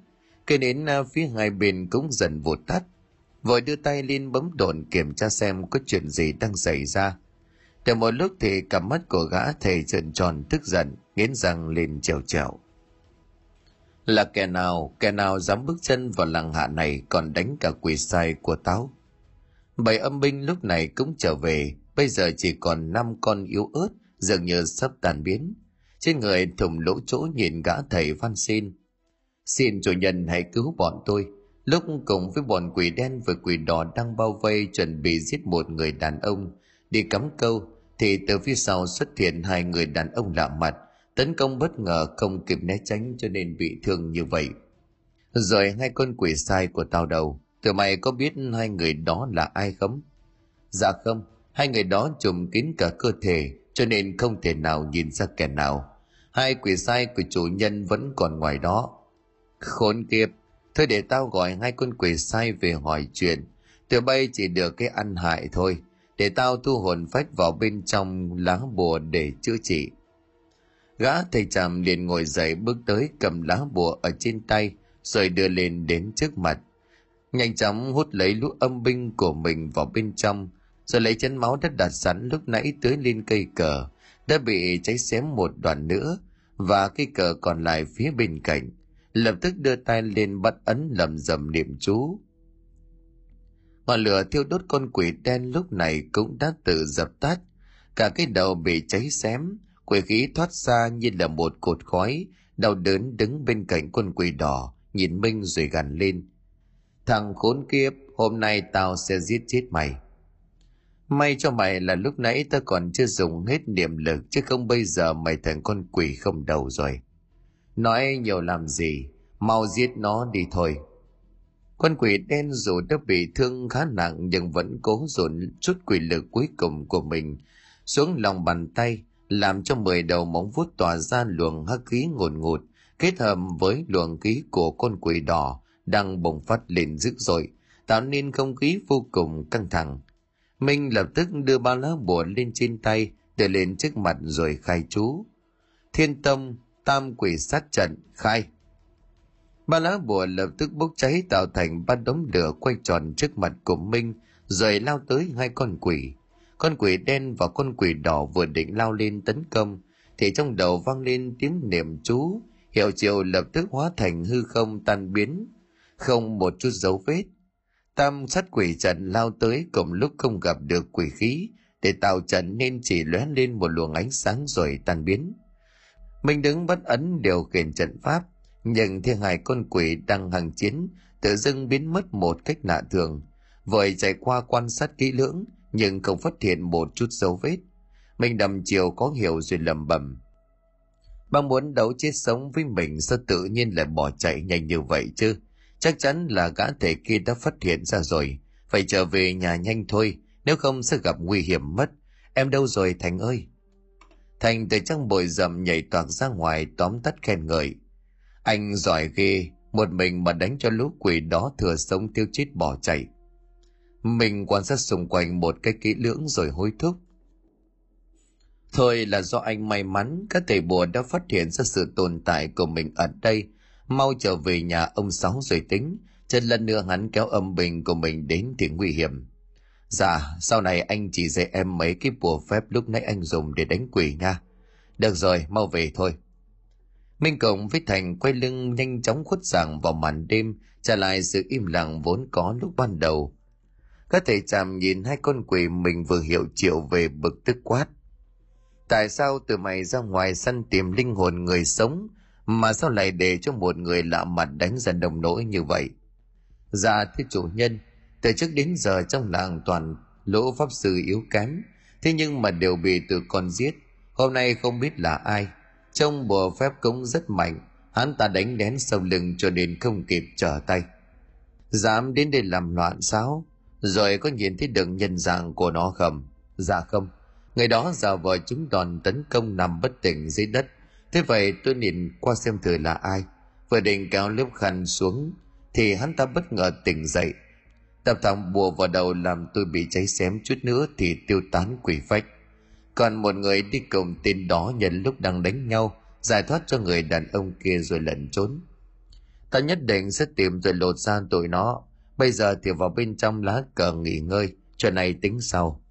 [SPEAKER 1] Cây nến à, phía hai bên cũng dần vụt tắt. Vội đưa tay lên bấm đồn kiểm tra xem có chuyện gì đang xảy ra. Được một lúc thì cặp mắt của gã thầy trợn tròn tức giận, nghiến răng lên trèo trèo là kẻ nào kẻ nào dám bước chân vào làng hạ này còn đánh cả quỷ sai của táo. Bảy âm binh lúc này cũng trở về, bây giờ chỉ còn năm con yếu ớt, dường như sắp tàn biến. Trên người thùng lỗ chỗ nhìn gã thầy van xin. Xin chủ nhân hãy cứu bọn tôi. Lúc cùng với bọn quỷ đen và quỷ đỏ đang bao vây chuẩn bị giết một người đàn ông, đi cắm câu, thì từ phía sau xuất hiện hai người đàn ông lạ mặt tấn công bất ngờ không kịp né tránh cho nên bị thương như vậy. Rồi hai con quỷ sai của tao đầu tụi mày có biết hai người đó là ai không? Dạ không, hai người đó trùm kín cả cơ thể, cho nên không thể nào nhìn ra kẻ nào. Hai quỷ sai của chủ nhân vẫn còn ngoài đó. Khốn kiếp, thôi để tao gọi hai con quỷ sai về hỏi chuyện. Tụi bay chỉ được cái ăn hại thôi, để tao thu hồn phách vào bên trong lá bùa để chữa trị gã thầy tràm liền ngồi dậy bước tới cầm lá bùa ở trên tay, rồi đưa lên đến trước mặt. Nhanh chóng hút lấy lũ âm binh của mình vào bên trong, rồi lấy chân máu đã đặt sẵn lúc nãy tưới lên cây cờ, đã bị cháy xém một đoạn nữa, và cây cờ còn lại phía bên cạnh. Lập tức đưa tay lên bắt ấn lầm rầm niệm chú. Ngọn lửa thiêu đốt con quỷ đen lúc này cũng đã tự dập tắt, cả cái đầu bị cháy xém quỷ khí thoát ra như là một cột khói, đau đớn đứng bên cạnh con quỷ đỏ, nhìn minh rồi gằn lên. Thằng khốn kiếp, hôm nay tao sẽ giết chết mày. May cho mày là lúc nãy tao còn chưa dùng hết niệm lực, chứ không bây giờ mày thành con quỷ không đầu rồi. Nói nhiều làm gì, mau giết nó đi thôi. Con quỷ đen dù đã bị thương khá nặng, nhưng vẫn cố dồn chút quỷ lực cuối cùng của mình xuống lòng bàn tay làm cho mười đầu móng vuốt tỏa ra luồng hắc khí ngột ngột kết hợp với luồng khí của con quỷ đỏ đang bùng phát lên dữ dội, tạo nên không khí vô cùng căng thẳng. Minh lập tức đưa ba lá bùa lên trên tay, để lên trước mặt rồi khai chú. Thiên tông, tam quỷ sát trận, khai. Ba lá bùa lập tức bốc cháy, tạo thành ba đống lửa quay tròn trước mặt của minh, rồi lao tới hai con quỷ con quỷ đen và con quỷ đỏ vừa định lao lên tấn công, thì trong đầu vang lên tiếng niệm chú. Hiệu triệu lập tức hóa thành hư không tan biến, không một chút dấu vết. Tam sát quỷ trận lao tới cùng lúc không gặp được quỷ khí, để tạo trận nên chỉ lóe lên một luồng ánh sáng rồi tan biến. Mình đứng bất ấn điều khiển trận pháp, nhưng thiên hài con quỷ đang hàng chiến, tự dưng biến mất một cách lạ thường. Vội chạy qua quan sát kỹ lưỡng nhưng không phát hiện một chút dấu vết. Mình đầm chiều có hiểu rồi lầm bầm Bà muốn đấu chết sống với mình sao tự nhiên lại bỏ chạy nhanh như vậy chứ? Chắc chắn là gã thể kia đã phát hiện ra rồi. Phải trở về nhà nhanh thôi, nếu không sẽ gặp nguy hiểm mất. Em đâu rồi, thành ơi? Thành từ trong bồi rậm nhảy toạc ra ngoài, tóm tắt khen ngợi. Anh giỏi ghê, một mình mà đánh cho lũ quỷ đó thừa sống tiêu chết bỏ chạy mình quan sát xung quanh một cách kỹ lưỡng rồi hối thúc. Thôi là do anh may mắn, các thầy bùa đã phát hiện ra sự tồn tại của mình ở đây. Mau trở về nhà ông sáu rồi tính. Chân lần nữa hắn kéo âm bình của mình đến thì nguy hiểm. Dạ sau này anh chỉ dạy em mấy cái bùa phép lúc nãy anh dùng để đánh quỷ nha. Được rồi, mau về thôi. Minh cộng với thành quay lưng nhanh chóng khuất dạng vào màn đêm, trả lại sự im lặng vốn có lúc ban đầu các thầy chạm nhìn hai con quỷ mình vừa hiệu triệu về bực tức quát. Tại sao từ mày ra ngoài săn tìm linh hồn người sống, mà sao lại để cho một người lạ mặt đánh dần đồng nỗi như vậy? Dạ thưa chủ nhân, từ trước đến giờ trong làng toàn lỗ pháp sư yếu kém, thế nhưng mà đều bị từ con giết. Hôm nay không biết là ai. Trong bùa phép cống rất mạnh, hắn ta đánh đến sau lưng cho đến không kịp trở tay. Dám đến đây làm loạn sao? Rồi có nhìn thấy đường nhân dạng của nó không? Dạ không. Ngày đó giả vờ chúng đòn tấn công nằm bất tỉnh dưới đất. Thế vậy tôi nhìn qua xem thử là ai. Vừa định kéo lớp khăn xuống, thì hắn ta bất ngờ tỉnh dậy. Tập thẳng bùa vào đầu làm tôi bị cháy xém chút nữa thì tiêu tán quỷ phách. Còn một người đi cùng tên đó nhân lúc đang đánh nhau, giải thoát cho người đàn ông kia rồi lẩn trốn. Ta nhất định sẽ tìm rồi lột ra tụi nó bây giờ thì vào bên trong lá cờ nghỉ ngơi, chuyện này tính sau.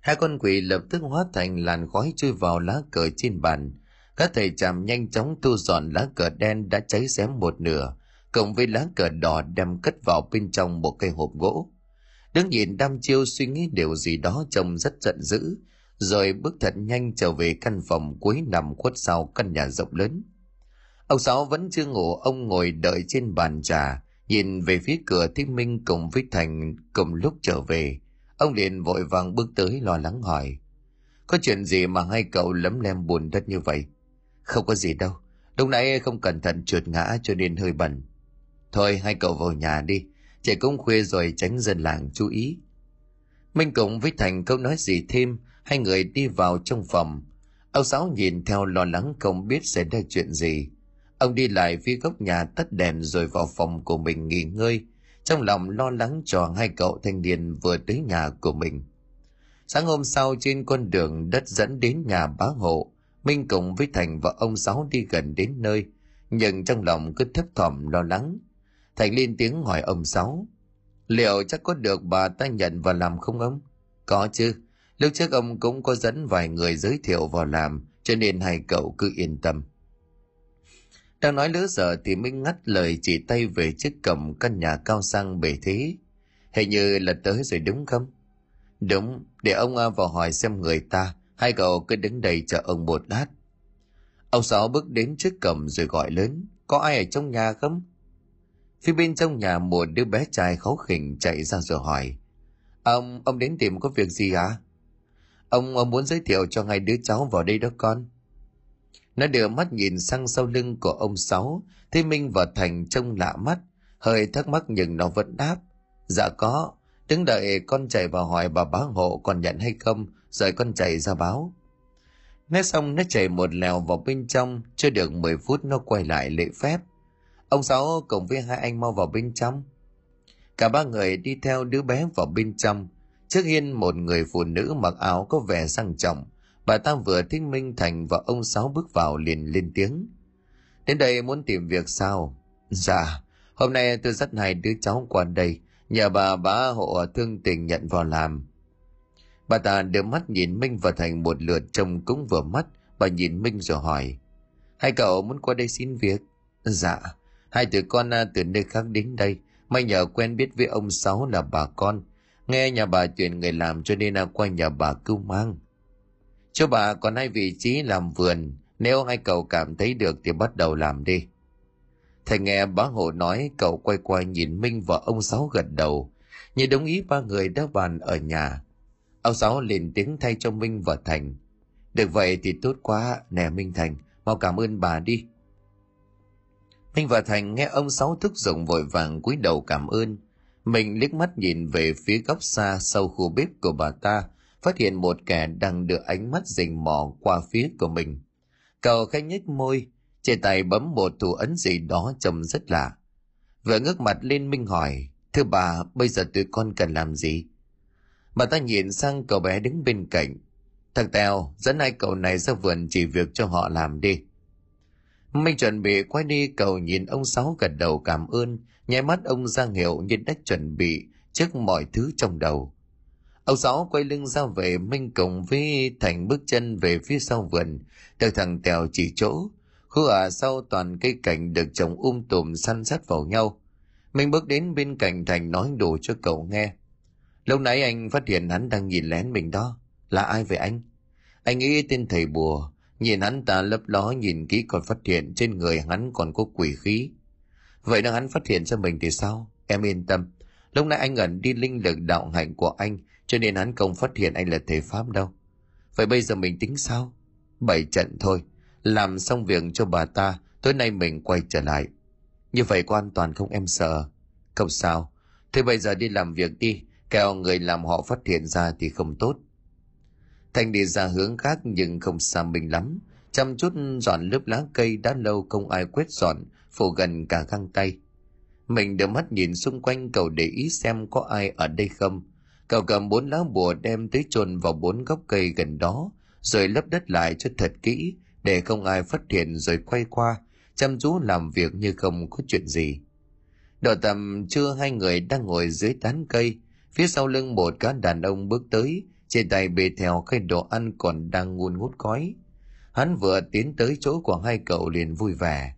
[SPEAKER 1] Hai con quỷ lập tức hóa thành làn khói chui vào lá cờ trên bàn. Các thầy chàm nhanh chóng thu dọn lá cờ đen đã cháy xém một nửa, cộng với lá cờ đỏ đem cất vào bên trong một cây hộp gỗ. Đứng nhìn đăm chiêu suy nghĩ điều gì đó trông rất giận dữ, rồi bước thật nhanh trở về căn phòng cuối nằm khuất sau căn nhà rộng lớn. Ông sáu vẫn chưa ngủ, ông ngồi đợi trên bàn trà nhìn về phía cửa thích minh cùng với thành cùng lúc trở về, ông liền vội vàng bước tới lo lắng hỏi, có chuyện gì mà hai cậu lấm lem buồn đất như vậy? Không có gì đâu, lúc nãy không cẩn thận trượt ngã cho nên hơi bẩn. Thôi, hai cậu vào nhà đi, trời cũng khuya rồi tránh dân làng chú ý. Minh cùng với thành không nói gì thêm, hai người đi vào trong phòng. Ông sáu nhìn theo lo lắng không biết xảy ra chuyện gì ông đi lại phía góc nhà tắt đèn rồi vào phòng của mình nghỉ ngơi. Trong lòng lo lắng cho hai cậu thanh niên vừa tới nhà của mình. Sáng hôm sau trên con đường đất dẫn đến nhà bá hộ, minh cùng với thành và ông sáu đi gần đến nơi, nhưng trong lòng cứ thấp thỏm lo lắng. Thành lên tiếng hỏi ông sáu, liệu chắc có được bà ta nhận vào làm không ông? Có chứ. Lúc trước ông cũng có dẫn vài người giới thiệu vào làm, cho nên hai cậu cứ yên tâm đang nói lỡ giờ thì minh ngắt lời chỉ tay về chiếc cổng căn nhà cao sang bề thế. Hình như là tới rồi đúng không? Đúng để ông à, vào hỏi xem người ta hai cậu cứ đứng đây chờ ông một lát. Ông sáu bước đến trước cổng rồi gọi lớn có ai ở trong nhà không? Phía bên trong nhà một đứa bé trai kháu khỉnh chạy ra rồi hỏi ông ông đến tìm có việc gì à? Ông, ông muốn giới thiệu cho ngay đứa cháu vào đây đó con nó đưa mắt nhìn sang sau lưng của ông Sáu, thấy Minh và Thành trông lạ mắt, hơi thắc mắc nhưng nó vẫn đáp. Dạ có, đứng đợi con chạy vào hỏi bà bá hộ còn nhận hay không, rồi con chạy ra báo. Nói xong nó chạy một lèo vào bên trong, chưa được 10 phút nó quay lại lễ phép. Ông Sáu cùng với hai anh mau vào bên trong. Cả ba người đi theo đứa bé vào bên trong. Trước hiên một người phụ nữ mặc áo có vẻ sang trọng, Bà ta vừa thích Minh Thành và ông Sáu bước vào liền lên tiếng. Đến đây muốn tìm việc sao? Dạ, hôm nay tôi dắt hai đứa cháu qua đây, nhờ bà bá hộ thương tình nhận vào làm. Bà ta đưa mắt nhìn Minh và Thành một lượt trông cũng vừa mắt, bà nhìn Minh rồi hỏi. Hai cậu muốn qua đây xin việc? Dạ, hai tụi con à, từ nơi khác đến đây, may nhờ quen biết với ông Sáu là bà con. Nghe nhà bà tuyển người làm cho nên là qua nhà bà cứu mang. Cho bà còn hai vị trí làm vườn, nếu hai cậu cảm thấy được thì bắt đầu làm đi. Thầy nghe bá hộ nói cậu quay qua nhìn Minh và ông Sáu gật đầu, như đồng ý ba người đã bàn ở nhà. Ông Sáu liền tiếng thay cho Minh và Thành. Được vậy thì tốt quá, nè Minh Thành, mau cảm ơn bà đi. Minh và Thành nghe ông Sáu thúc giục vội vàng cúi đầu cảm ơn. Mình liếc mắt nhìn về phía góc xa sau khu bếp của bà ta, phát hiện một kẻ đang đưa ánh mắt rình mò qua phía của mình. Cậu khẽ nhếch môi, trên tay bấm một thủ ấn gì đó trông rất lạ. Vừa ngước mặt lên minh hỏi thưa bà bây giờ tụi con cần làm gì? Bà ta nhìn sang cậu bé đứng bên cạnh. Thằng tèo dẫn hai cậu này ra vườn chỉ việc cho họ làm đi. Minh chuẩn bị quay đi cậu nhìn ông sáu gật đầu cảm ơn. Nháy mắt ông giang hiệu như đã chuẩn bị trước mọi thứ trong đầu ông sáu quay lưng ra về minh cùng với thành bước chân về phía sau vườn. Được thằng tèo chỉ chỗ, khu ở sau toàn cây cảnh được trồng um tùm săn sát vào nhau. Minh bước đến bên cạnh thành nói đủ cho cậu nghe. Lúc nãy anh phát hiện hắn đang nhìn lén mình đó. Là ai vậy anh? Anh nghĩ tên thầy bùa. Nhìn hắn ta lấp ló nhìn kỹ còn phát hiện trên người hắn còn có quỷ khí. Vậy nếu hắn phát hiện ra mình thì sao? Em yên tâm. Lúc nãy anh ẩn đi linh lực đạo hạnh của anh cho nên hắn không phát hiện anh là thầy pháp đâu. Vậy bây giờ mình tính sao? Bảy trận thôi. Làm xong việc cho bà ta, tối nay mình quay trở lại. Như vậy có an toàn không em sợ? Không sao. Thế bây giờ đi làm việc đi. Kẻo người làm họ phát hiện ra thì không tốt. Thành đi ra hướng khác nhưng không xa mình lắm. Chăm chút dọn lớp lá cây đã lâu không ai quét dọn, phủ gần cả găng tay. Mình đưa mắt nhìn xung quanh cầu để ý xem có ai ở đây không cậu cầm bốn lá bùa đem tới chôn vào bốn gốc cây gần đó, rồi lấp đất lại cho thật kỹ, để không ai phát hiện rồi quay qua, chăm chú làm việc như không có chuyện gì. Độ tầm trưa, hai người đang ngồi dưới tán cây. Phía sau lưng một cá đàn ông bước tới, trên tay bê theo khay đồ ăn còn đang ngun ngút khói hắn vừa tiến tới chỗ của hai cậu liền vui vẻ.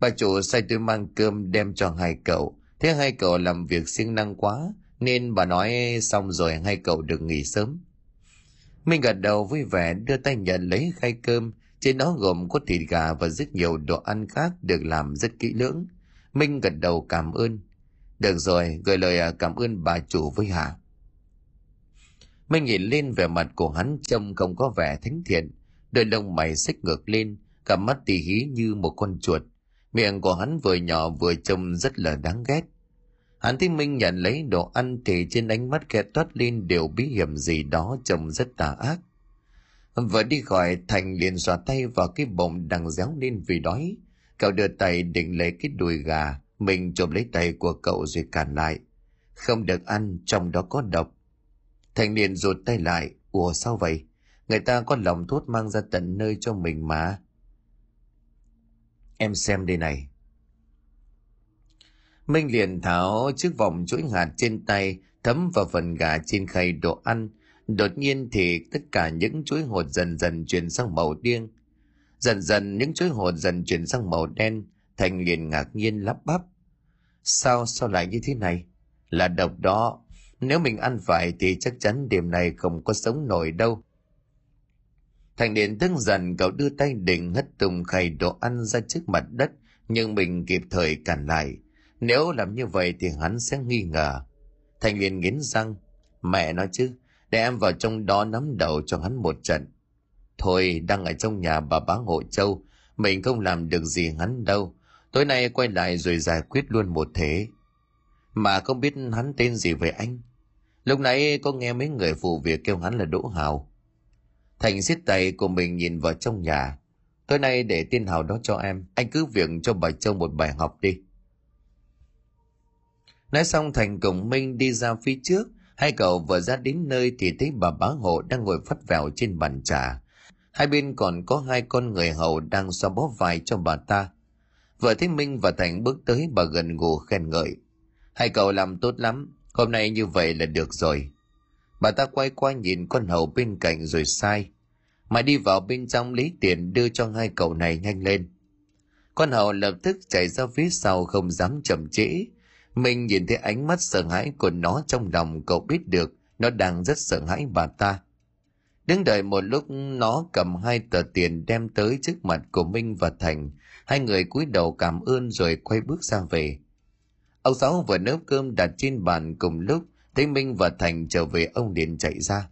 [SPEAKER 1] Bà chủ sai tôi mang cơm đem cho hai cậu, thế hai cậu làm việc siêng năng quá nên bà nói xong rồi hai cậu được nghỉ sớm minh gật đầu vui vẻ đưa tay nhận lấy khay cơm trên đó gồm có thịt gà và rất nhiều đồ ăn khác được làm rất kỹ lưỡng. Minh gật đầu cảm ơn. Được rồi, gửi lời à, cảm ơn bà chủ với Hà. Minh nhìn lên vẻ mặt của hắn trông không có vẻ thánh thiện, đôi lông mày xích ngược lên, cặp mắt tỉ hí như một con chuột. Miệng của hắn vừa nhỏ vừa trông rất là đáng ghét. Hắn thấy Minh nhận lấy đồ ăn thì trên ánh mắt kẻ toát lên đều bí hiểm gì đó trông rất tà ác. Vừa đi khỏi Thành liền xòa tay vào cái bụng đang réo lên vì đói. Cậu đưa tay định lấy cái đùi gà, mình chộp lấy tay của cậu rồi cản lại. Không được ăn, trong đó có độc. Thành liền rụt tay lại, ủa sao vậy? Người ta có lòng thuốc mang ra tận nơi cho mình mà. Em xem đây này. Minh liền tháo chiếc vòng chuỗi hạt trên tay, thấm vào phần gà trên khay đồ ăn, Đột nhiên thì tất cả những chuỗi hột dần dần chuyển sang màu điên. Dần dần những chuỗi hột dần chuyển sang màu đen, Thành liền ngạc nhiên lắp bắp. Sao, sao lại như thế này? Là độc đó. Nếu mình ăn phải thì chắc chắn đêm này không có sống nổi đâu. Thành điện tức dần cậu đưa tay định hất tung khay đồ ăn ra trước mặt đất, nhưng mình kịp thời cản lại. Nếu làm như vậy thì hắn sẽ nghi ngờ. Thành liền nghiến răng. Mẹ nói chứ, để em vào trong đó nắm đầu cho hắn một trận. Thôi, đang ở trong nhà bà bá hộ châu, mình không làm được gì hắn đâu. Tối nay quay lại rồi giải quyết luôn một thế. Mà không biết hắn tên gì về anh? Lúc nãy có nghe mấy người phụ việc kêu hắn là Đỗ Hào. Thành xiết tay của mình nhìn vào trong nhà. Tối nay để tiên Hào đó cho em, anh cứ việc cho bà Châu một bài học đi. Nói xong Thành cùng Minh đi ra phía trước, Hai cậu vừa ra đến nơi thì thấy bà bá hộ đang ngồi phát vẹo trên bàn trà. Hai bên còn có hai con người hầu đang xoa bóp vai cho bà ta. Vợ thấy Minh và Thành bước tới bà gần gù khen ngợi. Hai cậu làm tốt lắm, hôm nay như vậy là được rồi. Bà ta quay qua nhìn con hầu bên cạnh rồi sai. Mà đi vào bên trong lấy tiền đưa cho hai cậu này nhanh lên. Con hầu lập tức chạy ra phía sau không dám chậm trễ, mình nhìn thấy ánh mắt sợ hãi của nó trong lòng cậu biết được nó đang rất sợ hãi bà ta. Đứng đợi một lúc nó cầm hai tờ tiền đem tới trước mặt của Minh và Thành. Hai người cúi đầu cảm ơn rồi quay bước ra về. Ông Sáu vừa nấu cơm đặt trên bàn cùng lúc thấy Minh và Thành trở về ông liền chạy ra.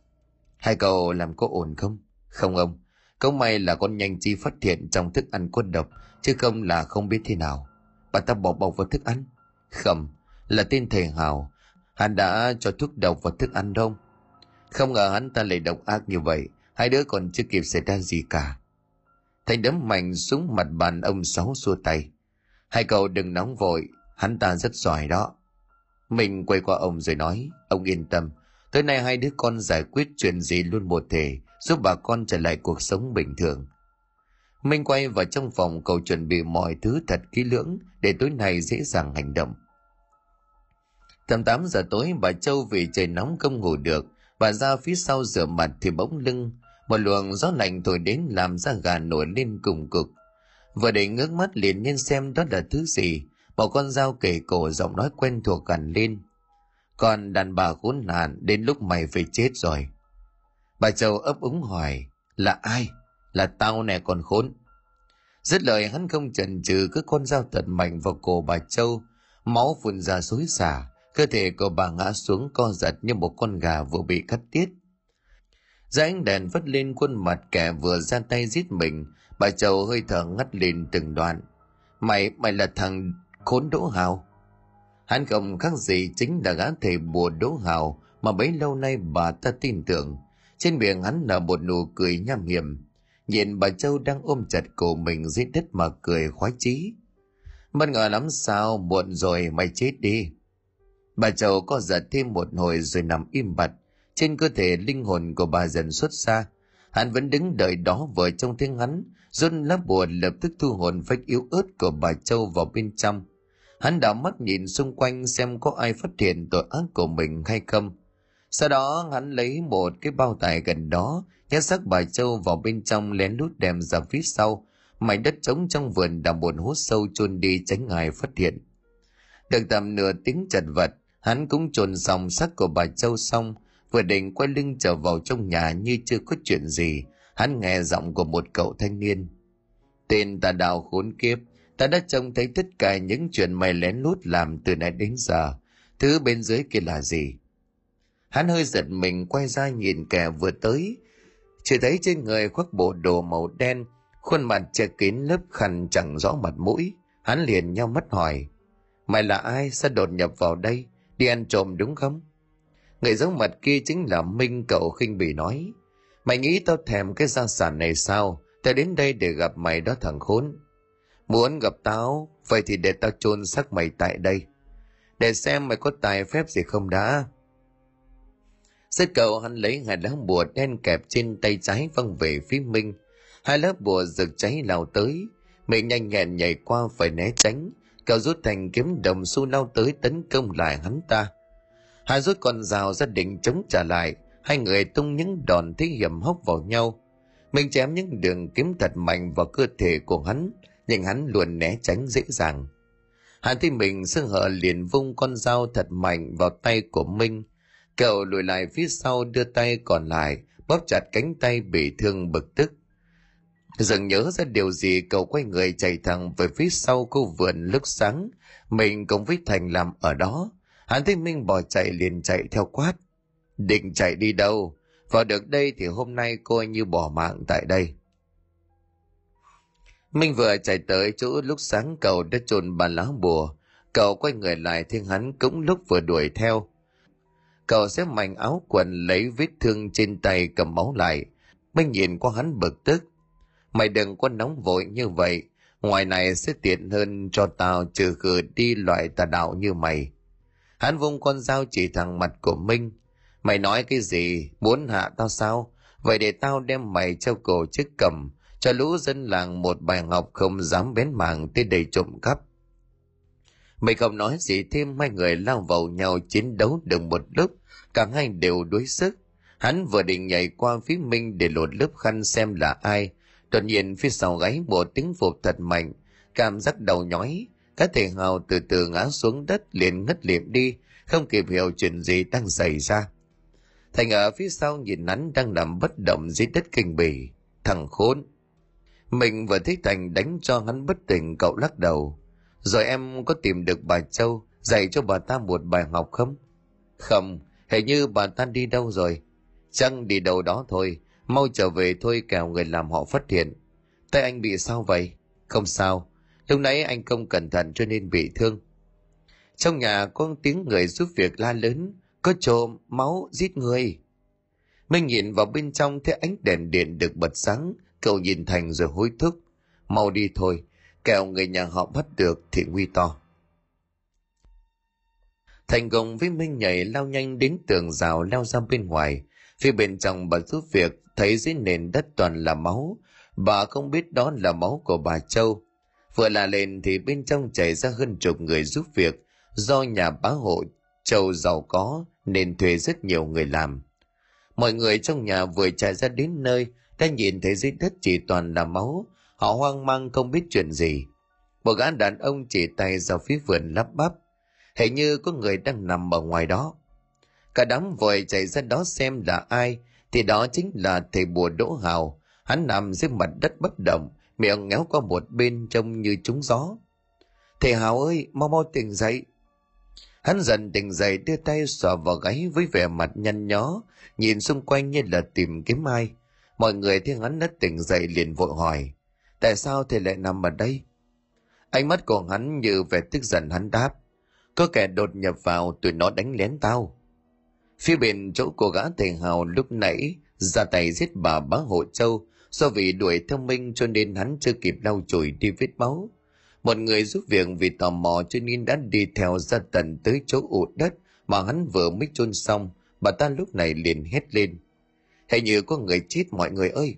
[SPEAKER 1] Hai cậu làm có ổn không? Không ông. Câu may là con nhanh chi phát hiện trong thức ăn có độc, chứ không là không biết thế nào. Bà ta bỏ bọc vào thức ăn. Khẩm, là tên thầy Hào. Hắn đã cho thuốc độc vào thức ăn đông. Không ngờ hắn ta lại độc ác như vậy. Hai đứa còn chưa kịp xảy ra gì cả. Thành đấm mạnh xuống mặt bàn ông Sáu xua tay. Hai cậu đừng nóng vội, hắn ta rất giỏi đó. Mình quay qua ông rồi nói, ông yên tâm, tới nay hai đứa con giải quyết chuyện gì luôn một thể, giúp bà con trở lại cuộc sống bình thường. Minh quay vào trong phòng cậu chuẩn bị mọi thứ thật kỹ lưỡng để tối nay dễ dàng hành động. Tầm 8 giờ tối bà Châu vì trời nóng không ngủ được, bà ra phía sau rửa mặt thì bỗng lưng, một luồng gió lạnh thổi đến làm da gà nổi lên cùng cực. Vừa để ngước mắt liền nhiên xem đó là thứ gì, một con dao kể cổ giọng nói quen thuộc gần lên. Còn đàn bà khốn nạn đến lúc mày phải chết rồi. Bà Châu ấp úng hỏi, là ai? Là tao nè còn khốn. Dứt lời hắn không chần chừ cứ con dao tận mạnh vào cổ bà Châu, máu phun ra xối xả, cơ thể của bà ngã xuống co giật như một con gà vừa bị cắt tiết. Ra ánh đèn vất lên khuôn mặt kẻ vừa ra tay giết mình, bà Châu hơi thở ngắt lên từng đoạn. Mày, mày là thằng khốn đỗ hào. Hắn không khác gì chính là gã thầy bùa đỗ hào mà bấy lâu nay bà ta tin tưởng. Trên miệng hắn là một nụ cười nham hiểm. Nhìn bà Châu đang ôm chặt cổ mình dưới đất mà cười khoái chí. Bất ngờ lắm sao, muộn rồi mày chết đi. Bà Châu có giật thêm một hồi rồi nằm im bặt. Trên cơ thể linh hồn của bà dần xuất ra. Hắn vẫn đứng đợi đó vợ trong tiếng hắn, run lá bùa lập tức thu hồn phách yếu ớt của bà Châu vào bên trong. Hắn đảo mắt nhìn xung quanh xem có ai phát hiện tội ác của mình hay không. Sau đó hắn lấy một cái bao tải gần đó, nhét xác bà Châu vào bên trong lén lút đem ra phía sau. Mảnh đất trống trong vườn đã buồn hút sâu chôn đi tránh ngài phát hiện. Được tầm nửa tiếng chật vật, hắn cũng chôn xong xác của bà Châu xong, vừa định quay lưng trở vào trong nhà như chưa có chuyện gì, hắn nghe giọng của một cậu thanh niên. Tên tà đào khốn kiếp, ta đã trông thấy tất cả những chuyện mày lén lút làm từ nãy đến giờ. Thứ bên dưới kia là gì? Hắn hơi giật mình quay ra nhìn kẻ vừa tới. Chỉ thấy trên người khoác bộ đồ màu đen, khuôn mặt che kín lớp khăn chẳng rõ mặt mũi. Hắn liền nhau mắt hỏi. Mày là ai? Sao đột nhập vào đây? Đi ăn trộm đúng không? Người giống mặt kia chính là Minh cậu khinh bỉ nói. Mày nghĩ tao thèm cái gia sản này sao? Tao đến đây để gặp mày đó thằng khốn. Muốn gặp tao, vậy thì để tao chôn xác mày tại đây. Để xem mày có tài phép gì không đã. Xếp cậu hắn lấy hai lá bùa đen kẹp trên tay trái văng về phía Minh. Hai lá bùa rực cháy lao tới. Mình nhanh nhẹn nhảy qua phải né tránh. Cậu rút thành kiếm đồng xu lao tới tấn công lại hắn ta. Hai rút con rào ra định chống trả lại. Hai người tung những đòn thế hiểm hốc vào nhau. Mình chém những đường kiếm thật mạnh vào cơ thể của hắn, nhưng hắn luôn né tránh dễ dàng. Hắn thấy Mình sưng hở liền vung con dao thật mạnh vào tay của Minh. Cậu lùi lại phía sau đưa tay còn lại, bóp chặt cánh tay bị thương bực tức. dường nhớ ra điều gì cậu quay người chạy thẳng về phía sau khu vườn lúc sáng. Mình cùng với Thành làm ở đó. hắn thấy Minh bỏ chạy liền chạy theo quát. Định chạy đi đâu? Vào được đây thì hôm nay coi như bỏ mạng tại đây. Minh vừa chạy tới chỗ lúc sáng cậu đã trồn bàn lá bùa. Cậu quay người lại thiên hắn cũng lúc vừa đuổi theo. Cậu xếp mạnh áo quần lấy vết thương trên tay cầm máu lại. Minh nhìn qua hắn bực tức. Mày đừng có nóng vội như vậy. Ngoài này sẽ tiện hơn cho tao trừ khử đi loại tà đạo như mày. Hắn vung con dao chỉ thẳng mặt của Minh. Mày nói cái gì? Muốn hạ tao sao? Vậy để tao đem mày treo cổ chiếc cầm, cho lũ dân làng một bài học không dám bén mảng tới đầy trộm cắp. Mày không nói gì thêm hai người lao vào nhau chiến đấu được một lúc, cả hai đều đuối sức. Hắn vừa định nhảy qua phía Minh để lột lớp khăn xem là ai, đột nhiên phía sau gáy một tiếng phục thật mạnh, cảm giác đầu nhói, các thể hào từ từ ngã xuống đất liền ngất liệm đi, không kịp hiểu chuyện gì đang xảy ra. Thành ở phía sau nhìn hắn đang nằm bất động dưới đất kinh bỉ, Thằng khốn. Mình vừa thấy Thành đánh cho hắn bất tỉnh cậu lắc đầu. Rồi em có tìm được bà Châu dạy cho bà ta một bài học không? Không, hình như bà ta đi đâu rồi. Chăng đi đâu đó thôi, mau trở về thôi kẻo người làm họ phát hiện. Tay anh bị sao vậy? Không sao, lúc nãy anh không cẩn thận cho nên bị thương. Trong nhà có tiếng người giúp việc la lớn, có trộm, máu, giết người. Minh nhìn vào bên trong thấy ánh đèn điện được bật sáng, cậu nhìn Thành rồi hối thúc. Mau đi thôi, kẹo người nhà họ bắt được thì nguy to. Thành công với Minh nhảy lao nhanh đến tường rào leo ra bên ngoài. Phía bên trong bà giúp việc, thấy dưới nền đất toàn là máu. Bà không biết đó là máu của bà Châu. Vừa là lên thì bên trong chảy ra hơn chục người giúp việc do nhà bá hộ Châu giàu có nên thuê rất nhiều người làm. Mọi người trong nhà vừa chạy ra đến nơi, đã nhìn thấy dưới đất chỉ toàn là máu. Họ hoang mang không biết chuyện gì. Một gã đàn ông chỉ tay ra phía vườn lắp bắp. Hình như có người đang nằm ở ngoài đó. Cả đám vội chạy ra đó xem là ai, thì đó chính là thầy bùa Đỗ Hào. Hắn nằm dưới mặt đất bất động, miệng ngéo qua một bên trông như trúng gió. Thầy Hào ơi, mau mau tỉnh dậy. Hắn dần tỉnh dậy đưa tay xòa vào gáy với vẻ mặt nhăn nhó, nhìn xung quanh như là tìm kiếm ai. Mọi người thấy hắn đã tỉnh dậy liền vội hỏi, tại sao thầy lại nằm ở đây? Ánh mắt của hắn như vẻ tức giận hắn đáp, có kẻ đột nhập vào tụi nó đánh lén tao. Phía bên chỗ cô gã thầy hào lúc nãy ra tay giết bà bá hộ châu do vì đuổi theo Minh cho nên hắn chưa kịp lau chùi đi vết máu. Một người giúp việc vì tò mò cho nên đã đi theo ra tận tới chỗ ụ đất mà hắn vừa mới chôn xong, bà ta lúc này liền hét lên. Hình như có người chết mọi người ơi!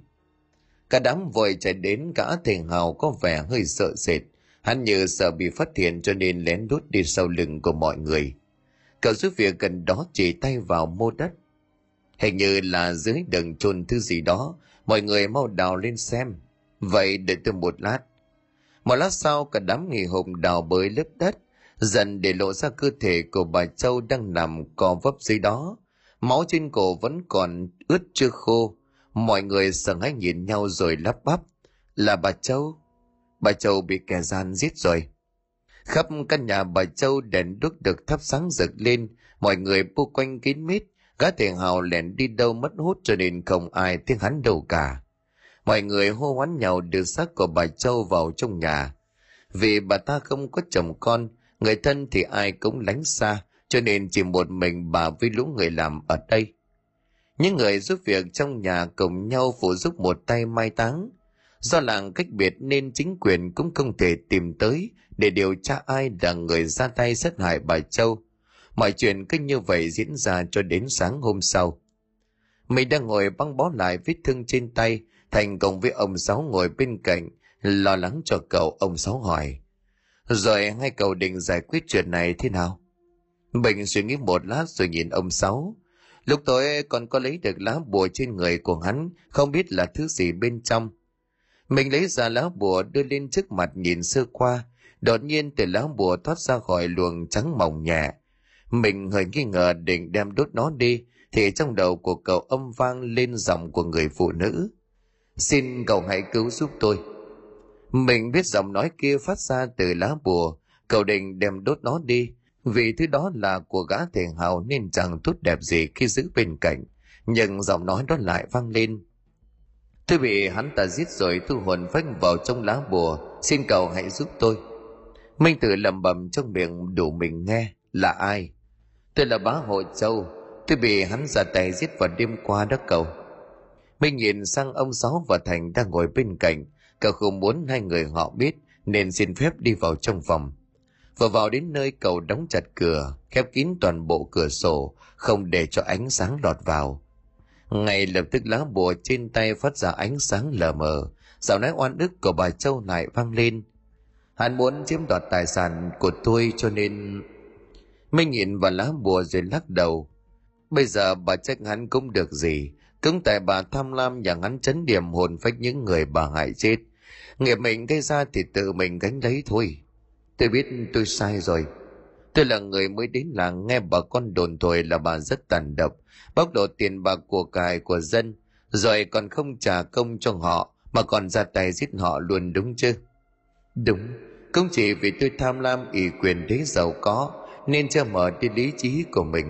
[SPEAKER 1] Cả đám vội chạy đến cả thầy hào có vẻ hơi sợ sệt. Hắn như sợ bị phát hiện cho nên lén lút đi sau lưng của mọi người. Cậu giúp việc gần đó chỉ tay vào mô đất. Hình như là dưới đằng chôn thứ gì đó, mọi người mau đào lên xem. Vậy đợi tôi một lát. Một lát sau cả đám nghỉ hùng đào bới lớp đất, dần để lộ ra cơ thể của bà Châu đang nằm co vấp dưới đó. Máu trên cổ vẫn còn ướt chưa khô. Mọi người sợ hãi nhìn nhau rồi lắp bắp. Là bà Châu. Bà Châu bị kẻ gian giết rồi. Khắp căn nhà bà Châu đèn đuốc được thắp sáng rực lên, mọi người bu quanh kín mít, gã tiền hào lẻn đi đâu mất hút cho nên không ai tiếng hắn đâu cả. Mọi người hô hoán nhau đưa xác của bà Châu vào trong nhà. Vì bà ta không có chồng con, người thân thì ai cũng lánh xa, cho nên chỉ một mình bà với lũ người làm ở đây. Những người giúp việc trong nhà cùng nhau phụ giúp một tay mai táng. Do làng cách biệt nên chính quyền cũng không thể tìm tới để điều tra ai là người ra tay sát hại bà Châu. Mọi chuyện cứ như vậy diễn ra cho đến sáng hôm sau. Mình đang ngồi băng bó lại vết thương trên tay, Thành cùng với ông Sáu ngồi bên cạnh, lo lắng cho cậu ông Sáu hỏi. Rồi hai cậu định giải quyết chuyện này thế nào? Bình suy nghĩ một lát rồi nhìn ông Sáu. Lúc tối còn có lấy được lá bùa trên người của hắn, không biết là thứ gì bên trong. Mình lấy ra lá bùa đưa lên trước mặt nhìn sơ qua, đột nhiên từ lá bùa thoát ra khỏi luồng trắng mỏng nhẹ. Mình hơi nghi ngờ định đem đốt nó đi, thì trong đầu của cậu âm vang lên giọng của người phụ nữ. Xin cậu hãy cứu giúp tôi. Mình biết giọng nói kia phát ra từ lá bùa, cậu định đem đốt nó đi, vì thứ đó là của gã thể hào nên chẳng tốt đẹp gì khi giữ bên cạnh. Nhưng giọng nói đó lại vang lên. Tôi bị hắn ta giết rồi thu hồn phách vào trong lá bùa, xin cậu hãy giúp tôi. Minh Tử lẩm bẩm trong miệng đủ mình nghe, là ai? Tôi là bá hội châu, tôi bị hắn ra tay giết vào đêm qua đó cậu. Minh nhìn sang ông Sáu và Thành đang ngồi bên cạnh, cậu không muốn hai người họ biết nên xin phép đi vào trong phòng. Vừa vào đến nơi cậu đóng chặt cửa, khép kín toàn bộ cửa sổ, không để cho ánh sáng lọt vào. Ngay lập tức lá bùa trên tay phát ra ánh sáng lờ mờ, giọng nói oan ức của bà Châu lại vang lên. Hắn muốn chiếm đoạt tài sản của tôi cho nên... Minh nhìn vào lá bùa rồi lắc đầu. Bây giờ bà trách hắn cũng được gì, cũng tại bà tham lam nhà hắn chấn điểm hồn phách những người bà hại chết. Nghiệp mình gây ra thì tự mình gánh lấy thôi. Tôi biết tôi sai rồi. Tôi là người mới đến làng nghe bà con đồn thổi là bà rất tàn độc, bóc lột tiền bạc của cải của dân, rồi còn không trả công cho họ mà còn ra tay giết họ luôn đúng chứ? Đúng, không chỉ vì tôi tham lam ủy quyền thế giàu có nên cho mở đi lý trí của mình.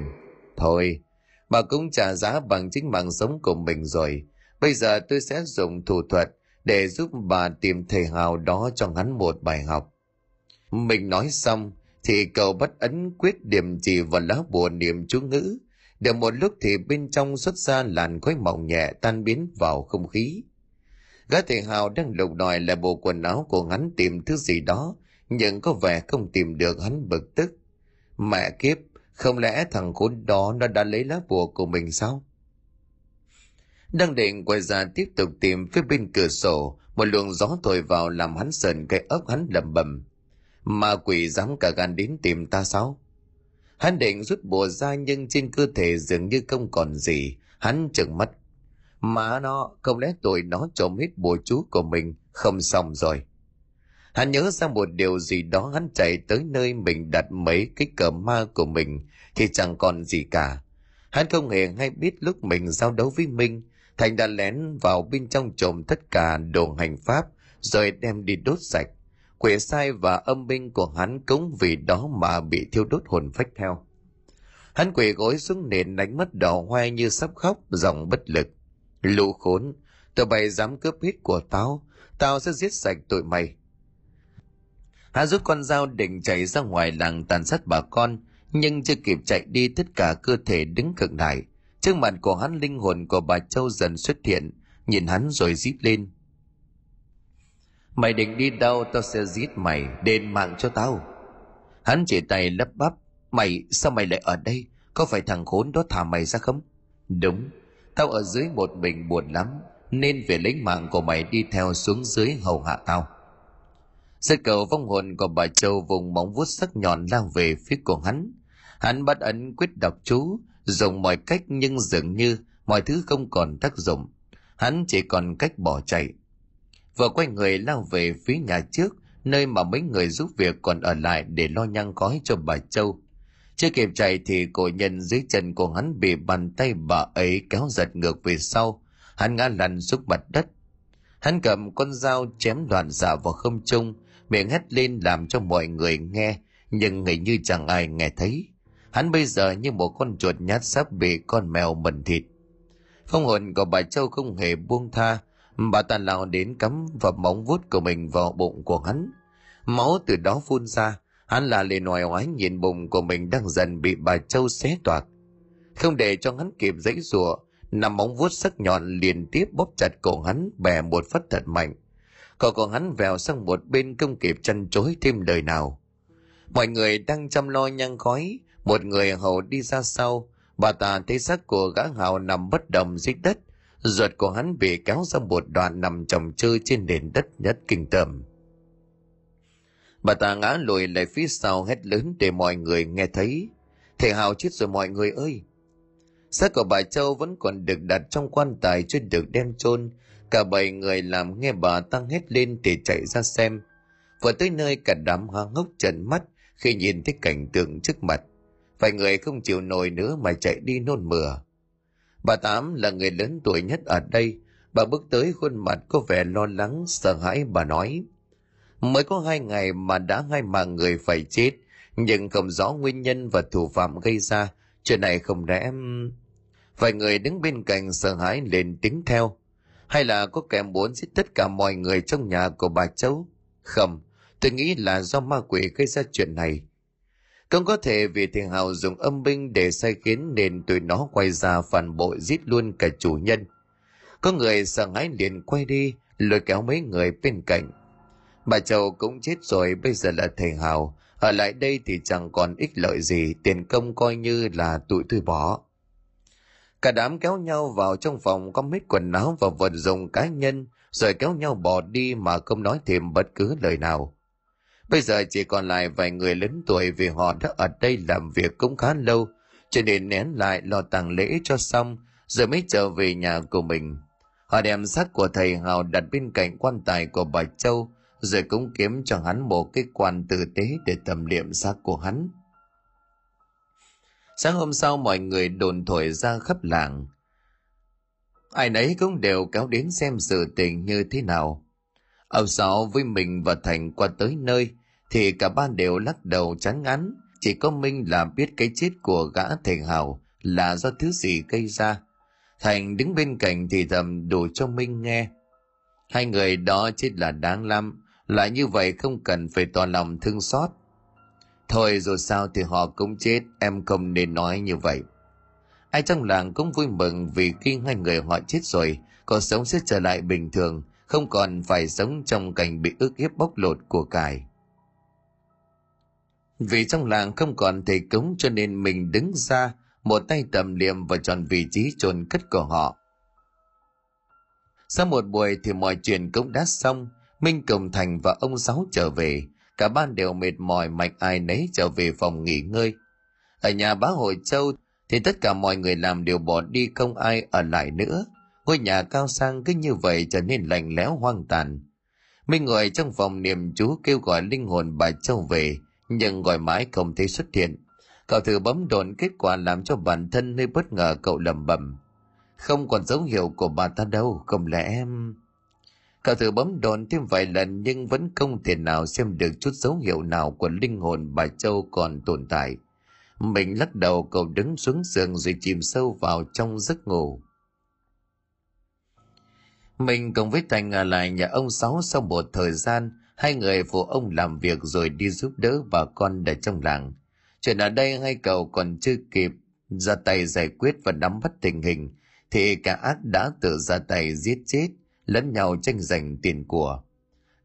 [SPEAKER 1] Thôi, bà cũng trả giá bằng chính mạng sống của mình rồi. Bây giờ tôi sẽ dùng thủ thuật để giúp bà tìm thầy hào đó cho hắn một bài học. Mình nói xong, thì cậu bắt ấn quyết điểm chỉ vào lá bùa niệm chú ngữ. Được một lúc thì bên trong xuất ra làn khói mỏng nhẹ tan biến vào không khí. Gã thầy Hào đang lục đòi là bộ quần áo của hắn tìm thứ gì đó, nhưng có vẻ không tìm được hắn bực tức. Mẹ kiếp, không lẽ thằng khốn đó nó đã lấy lá bùa của mình sao? Đang định quay ra tiếp tục tìm phía bên cửa sổ, một luồng gió thổi vào làm hắn sờn cái ốc hắn lầm bầm. Ma quỷ dám cả gan đến tìm ta sao? Hắn định rút bùa ra nhưng trên cơ thể dường như không còn gì, hắn chừng mắt. Mà nó, không lẽ tội nó trộm hết bùa chú của mình, không xong rồi. Hắn nhớ ra một điều gì đó hắn chạy tới nơi mình đặt mấy cái cờ ma của mình thì chẳng còn gì cả. Hắn không hề hay biết lúc mình giao đấu với Minh, Thành đã lén vào bên trong trộm tất cả đồ hành pháp rồi đem đi đốt sạch. Quỷ sai và âm binh của hắn cũng vì đó mà bị thiêu đốt hồn phách theo. Hắn quỷ gối xuống nền đánh mất đỏ hoe như sắp khóc, giọng bất lực. Lũ khốn, tụi bay dám cướp hết của tao, tao sẽ giết sạch tụi mày. Hắn rút con dao định chạy ra ngoài làng tàn sát bà con, nhưng chưa kịp chạy đi tất cả cơ thể đứng cực lại. Trước mặt của hắn linh hồn của bà Châu dần xuất hiện, nhìn hắn rồi rít lên. Mày định đi đâu tao sẽ giết mày, đền mạng cho tao. Hắn chỉ tay lấp bắp, mày sao mày lại ở đây, có phải thằng khốn đó thả mày ra không? Đúng, tao ở dưới một mình buồn lắm, nên về lấy mạng của mày đi theo xuống dưới hầu hạ tao. Giật cầu vong hồn của bà Châu vùng móng vuốt sắc nhọn lao về phía của hắn. Hắn bắt ấn quyết đọc chú, dùng mọi cách nhưng dường như mọi thứ không còn tác dụng. Hắn chỉ còn cách bỏ chạy. Vừa quay người lao về phía nhà trước, nơi mà mấy người giúp việc còn ở lại để lo nhang khói cho bà Châu. Chưa kịp chạy thì cổ nhân dưới chân của hắn bị bàn tay bà ấy kéo giật ngược về sau. Hắn ngã lăn xuống mặt đất. Hắn cầm con dao chém đoạn dạ vào không trung, miệng hét lên làm cho mọi người nghe, nhưng hình như chẳng ai nghe thấy. Hắn bây giờ như một con chuột nhát sắp bị con mèo mần thịt. Phong hồn của bà Châu không hề buông tha, bà ta lao đến cắm vào móng vuốt của mình vào bụng của hắn. Máu từ đó phun ra, hắn là lên ngoài oái nhìn bụng của mình đang dần bị bà Châu xé toạc. Không để cho hắn kịp dãy rủa nằm móng vuốt sắc nhọn liên tiếp bóp chặt cổ hắn bè một phát thật mạnh. Cậu của hắn vèo sang một bên không kịp chăn chối thêm lời nào. Mọi người đang chăm lo nhang khói, một người hầu đi ra sau, bà ta thấy xác của gã hào nằm bất động dưới đất, ruột của hắn bị kéo ra một đoạn nằm chồng chơi trên nền đất nhất kinh tởm. Bà ta ngã lùi lại phía sau hét lớn để mọi người nghe thấy. Thầy Hào chết rồi mọi người ơi! Xác của bà Châu vẫn còn được đặt trong quan tài chưa được đem chôn Cả bảy người làm nghe bà tăng hét lên thì chạy ra xem. Vừa tới nơi cả đám hoa ngốc trần mắt khi nhìn thấy cảnh tượng trước mặt. Vài người không chịu nổi nữa mà chạy đi nôn mửa. Bà Tám là người lớn tuổi nhất ở đây. Bà bước tới khuôn mặt có vẻ lo lắng, sợ hãi bà nói. Mới có hai ngày mà đã hai mạng người phải chết, nhưng không rõ nguyên nhân và thủ phạm gây ra. Chuyện này không lẽ... Vài người đứng bên cạnh sợ hãi lên tiếng theo. Hay là có kẻ muốn giết tất cả mọi người trong nhà của bà Châu? Không, tôi nghĩ là do ma quỷ gây ra chuyện này. Cũng có thể vì thằng Hào dùng âm binh để sai khiến nên tụi nó quay ra phản bội giết luôn cả chủ nhân. Có người sợ hãi liền quay đi, lôi kéo mấy người bên cạnh. Bà Châu cũng chết rồi, bây giờ là thầy Hào. Ở lại đây thì chẳng còn ích lợi gì, tiền công coi như là tụi tôi bỏ. Cả đám kéo nhau vào trong phòng có mít quần áo và vật dụng cá nhân, rồi kéo nhau bỏ đi mà không nói thêm bất cứ lời nào. Bây giờ chỉ còn lại vài người lớn tuổi vì họ đã ở đây làm việc cũng khá lâu, cho nên nén lại lo tàng lễ cho xong, rồi mới trở về nhà của mình. Họ đem xác của thầy Hào đặt bên cạnh quan tài của bà Châu, rồi cũng kiếm cho hắn một cái quan tử tế để tầm liệm xác của hắn. Sáng hôm sau mọi người đồn thổi ra khắp làng. Ai nấy cũng đều kéo đến xem sự tình như thế nào. Ông Sáu với mình và Thành qua tới nơi, thì cả ba đều lắc đầu chán ngán. Chỉ có Minh là biết cái chết của gã thầy Hào là do thứ gì gây ra. Thành đứng bên cạnh thì thầm đủ cho Minh nghe. Hai người đó chết là đáng lắm, lại như vậy không cần phải tỏ lòng thương xót. Thôi rồi sao thì họ cũng chết, em không nên nói như vậy. Ai trong làng cũng vui mừng vì khi hai người họ chết rồi, cuộc sống sẽ trở lại bình thường, không còn phải sống trong cảnh bị ức hiếp bóc lột của cải. Vì trong làng không còn thầy cúng cho nên mình đứng ra, một tay tầm liệm và chọn vị trí chôn cất của họ. Sau một buổi thì mọi chuyện cũng đã xong, Minh cồng Thành và ông Sáu trở về, cả ban đều mệt mỏi mạch ai nấy trở về phòng nghỉ ngơi. Ở nhà bá Hội Châu thì tất cả mọi người làm đều bỏ đi không ai ở lại nữa. Ngôi nhà cao sang cứ như vậy trở nên lạnh lẽo hoang tàn. Minh ngồi trong phòng niệm chú kêu gọi linh hồn bà Châu về, nhưng gọi mãi không thấy xuất hiện. Cậu thử bấm đồn kết quả làm cho bản thân hơi bất ngờ cậu lầm bầm. Không còn dấu hiệu của bà ta đâu, không lẽ em... Cậu thử bấm đồn thêm vài lần nhưng vẫn không thể nào xem được chút dấu hiệu nào của linh hồn bà Châu còn tồn tại. Mình lắc đầu cậu đứng xuống giường rồi chìm sâu vào trong giấc ngủ. Mình cùng với Thành ở lại nhà ông Sáu sau một thời gian, hai người phụ ông làm việc rồi đi giúp đỡ bà con ở trong làng. Chuyện ở đây hai cậu còn chưa kịp ra tay giải quyết và nắm bắt tình hình, thì cả ác đã tự ra tay giết chết, lẫn nhau tranh giành tiền của.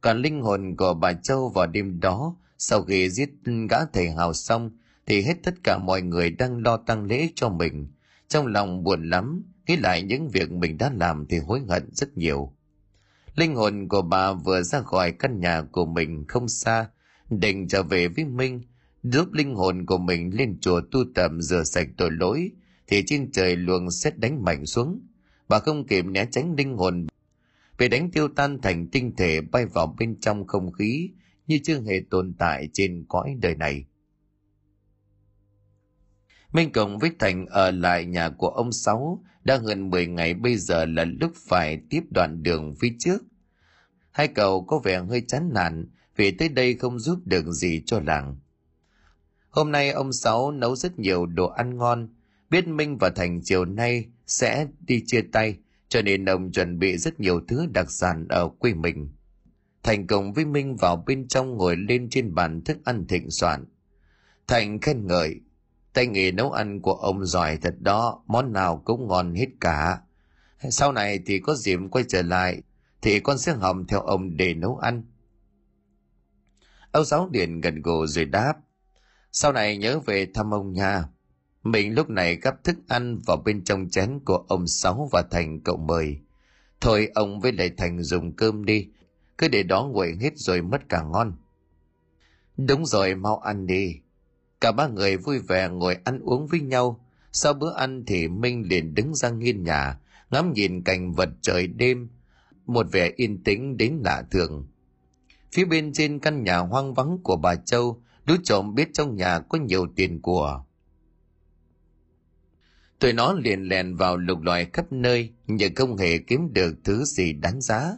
[SPEAKER 1] Còn linh hồn của bà Châu vào đêm đó, sau khi giết gã thầy hào xong, thì hết tất cả mọi người đang lo tăng lễ cho mình. Trong lòng buồn lắm, nghĩ lại những việc mình đã làm thì hối hận rất nhiều. Linh hồn của bà vừa ra khỏi căn nhà của mình không xa, định trở về với Minh, giúp linh hồn của mình lên chùa tu tập rửa sạch tội lỗi, thì trên trời luồng xét đánh mạnh xuống. Bà không kịp né tránh linh hồn, bị đánh tiêu tan thành tinh thể bay vào bên trong không khí như chưa hề tồn tại trên cõi đời này. Minh Cộng với Thành ở lại nhà của ông Sáu đã hơn 10 ngày bây giờ là lúc phải tiếp đoạn đường phía trước. Hai cậu có vẻ hơi chán nản vì tới đây không giúp được gì cho làng. Hôm nay ông Sáu nấu rất nhiều đồ ăn ngon, biết Minh và Thành chiều nay sẽ đi chia tay, cho nên ông chuẩn bị rất nhiều thứ đặc sản ở quê mình. Thành cùng với Minh vào bên trong ngồi lên trên bàn thức ăn thịnh soạn. Thành khen ngợi, tay nghề nấu ăn của ông giỏi thật đó, món nào cũng ngon hết cả. Sau này thì có dịp quay trở lại, thì con sẽ hầm theo ông để nấu ăn. Ông giáo Điện gần gù rồi đáp, sau này nhớ về thăm ông nha. Mình lúc này gắp thức ăn vào bên trong chén của ông Sáu và Thành cậu mời. Thôi ông với lại Thành dùng cơm đi, cứ để đó nguội hết rồi mất cả ngon. Đúng rồi, mau ăn đi. Cả ba người vui vẻ ngồi ăn uống với nhau. Sau bữa ăn thì Minh liền đứng ra nghiên nhà, ngắm nhìn cảnh vật trời đêm, một vẻ yên tĩnh đến lạ thường. Phía bên trên căn nhà hoang vắng của bà Châu, đứa trộm biết trong nhà có nhiều tiền của. Tụi nó liền lèn vào lục loại khắp nơi, nhưng không hề kiếm được thứ gì đáng giá.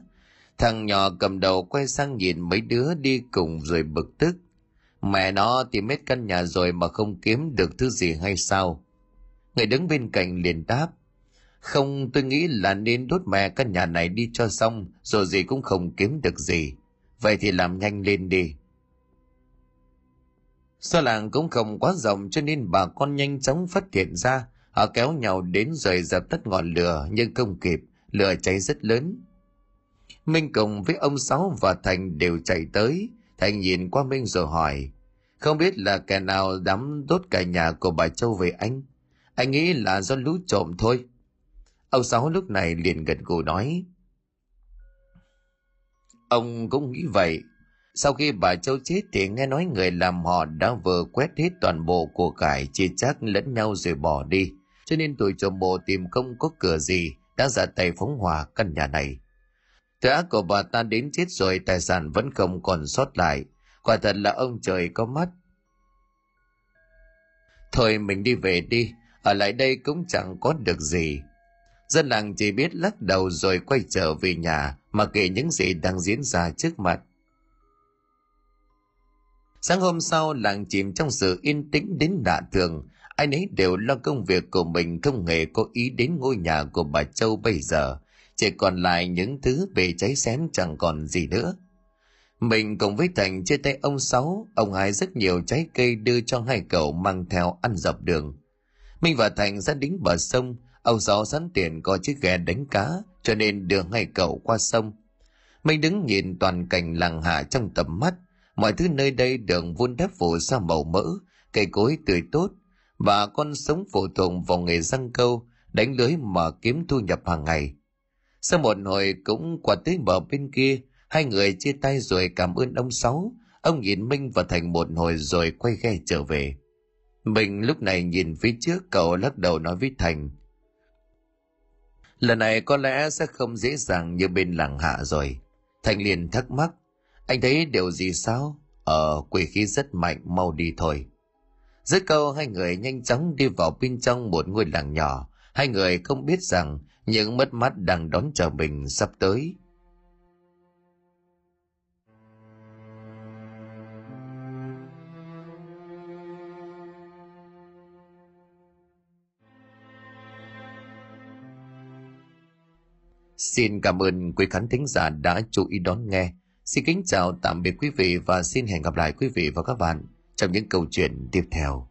[SPEAKER 1] Thằng nhỏ cầm đầu quay sang nhìn mấy đứa đi cùng rồi bực tức. Mẹ nó tìm hết căn nhà rồi mà không kiếm được thứ gì hay sao? Người đứng bên cạnh liền đáp. Không tôi nghĩ là nên đốt mẹ căn nhà này đi cho xong rồi gì cũng không kiếm được gì. Vậy thì làm nhanh lên đi. Sao làng cũng không quá rộng cho nên bà con nhanh chóng phát hiện ra. Họ kéo nhau đến rồi dập tắt ngọn lửa nhưng không kịp, lửa cháy rất lớn. Minh cùng với ông Sáu và Thành đều chạy tới. Thành nhìn qua Minh rồi hỏi, không biết là kẻ nào đắm đốt cả nhà của bà Châu về anh? Anh nghĩ là do lũ trộm thôi. Ông Sáu lúc này liền gật gù nói. Ông cũng nghĩ vậy. Sau khi bà Châu chết thì nghe nói người làm họ đã vừa quét hết toàn bộ của cải chia chác lẫn nhau rồi bỏ đi. Cho nên tụi trộm bộ tìm không có cửa gì đã ra tay phóng hỏa căn nhà này. Thứ ác của bà ta đến chết rồi tài sản vẫn không còn sót lại. Quả thật là ông trời có mắt. Thôi mình đi về đi, ở lại đây cũng chẳng có được gì. Dân làng chỉ biết lắc đầu rồi quay trở về nhà mà kể những gì đang diễn ra trước mặt. Sáng hôm sau, làng chìm trong sự yên tĩnh đến lạ thường. Ai nấy đều lo công việc của mình không hề có ý đến ngôi nhà của bà Châu bây giờ. Chỉ còn lại những thứ bề cháy xém chẳng còn gì nữa. Mình cùng với Thành chia tay ông Sáu, ông hái rất nhiều trái cây đưa cho hai cậu mang theo ăn dọc đường. Minh và Thành ra đính bờ sông, ông Sáu sẵn tiền có chiếc ghe đánh cá, cho nên đưa hai cậu qua sông. Mình đứng nhìn toàn cảnh làng hạ trong tầm mắt, mọi thứ nơi đây được vun đắp phủ sa màu mỡ, cây cối tươi tốt, và con sống phụ thuộc vào nghề răng câu, đánh lưới mà kiếm thu nhập hàng ngày. Sau một hồi cũng qua tới bờ bên kia, hai người chia tay rồi cảm ơn ông Sáu. Ông nhìn Minh và Thành một hồi rồi quay ghe trở về. Mình lúc này nhìn phía trước cậu lắc đầu nói với Thành. Lần này có lẽ sẽ không dễ dàng như bên làng hạ rồi. Thành liền thắc mắc. Anh thấy điều gì sao? Ờ, quỷ khí rất mạnh, mau đi thôi. Dứt câu hai người nhanh chóng đi vào bên trong một ngôi làng nhỏ. Hai người không biết rằng những mất mát đang đón chờ mình sắp tới. Xin cảm ơn quý khán thính giả đã chú ý đón nghe. Xin kính chào, tạm biệt quý vị và xin hẹn gặp lại quý vị và các bạn trong những câu chuyện tiếp theo.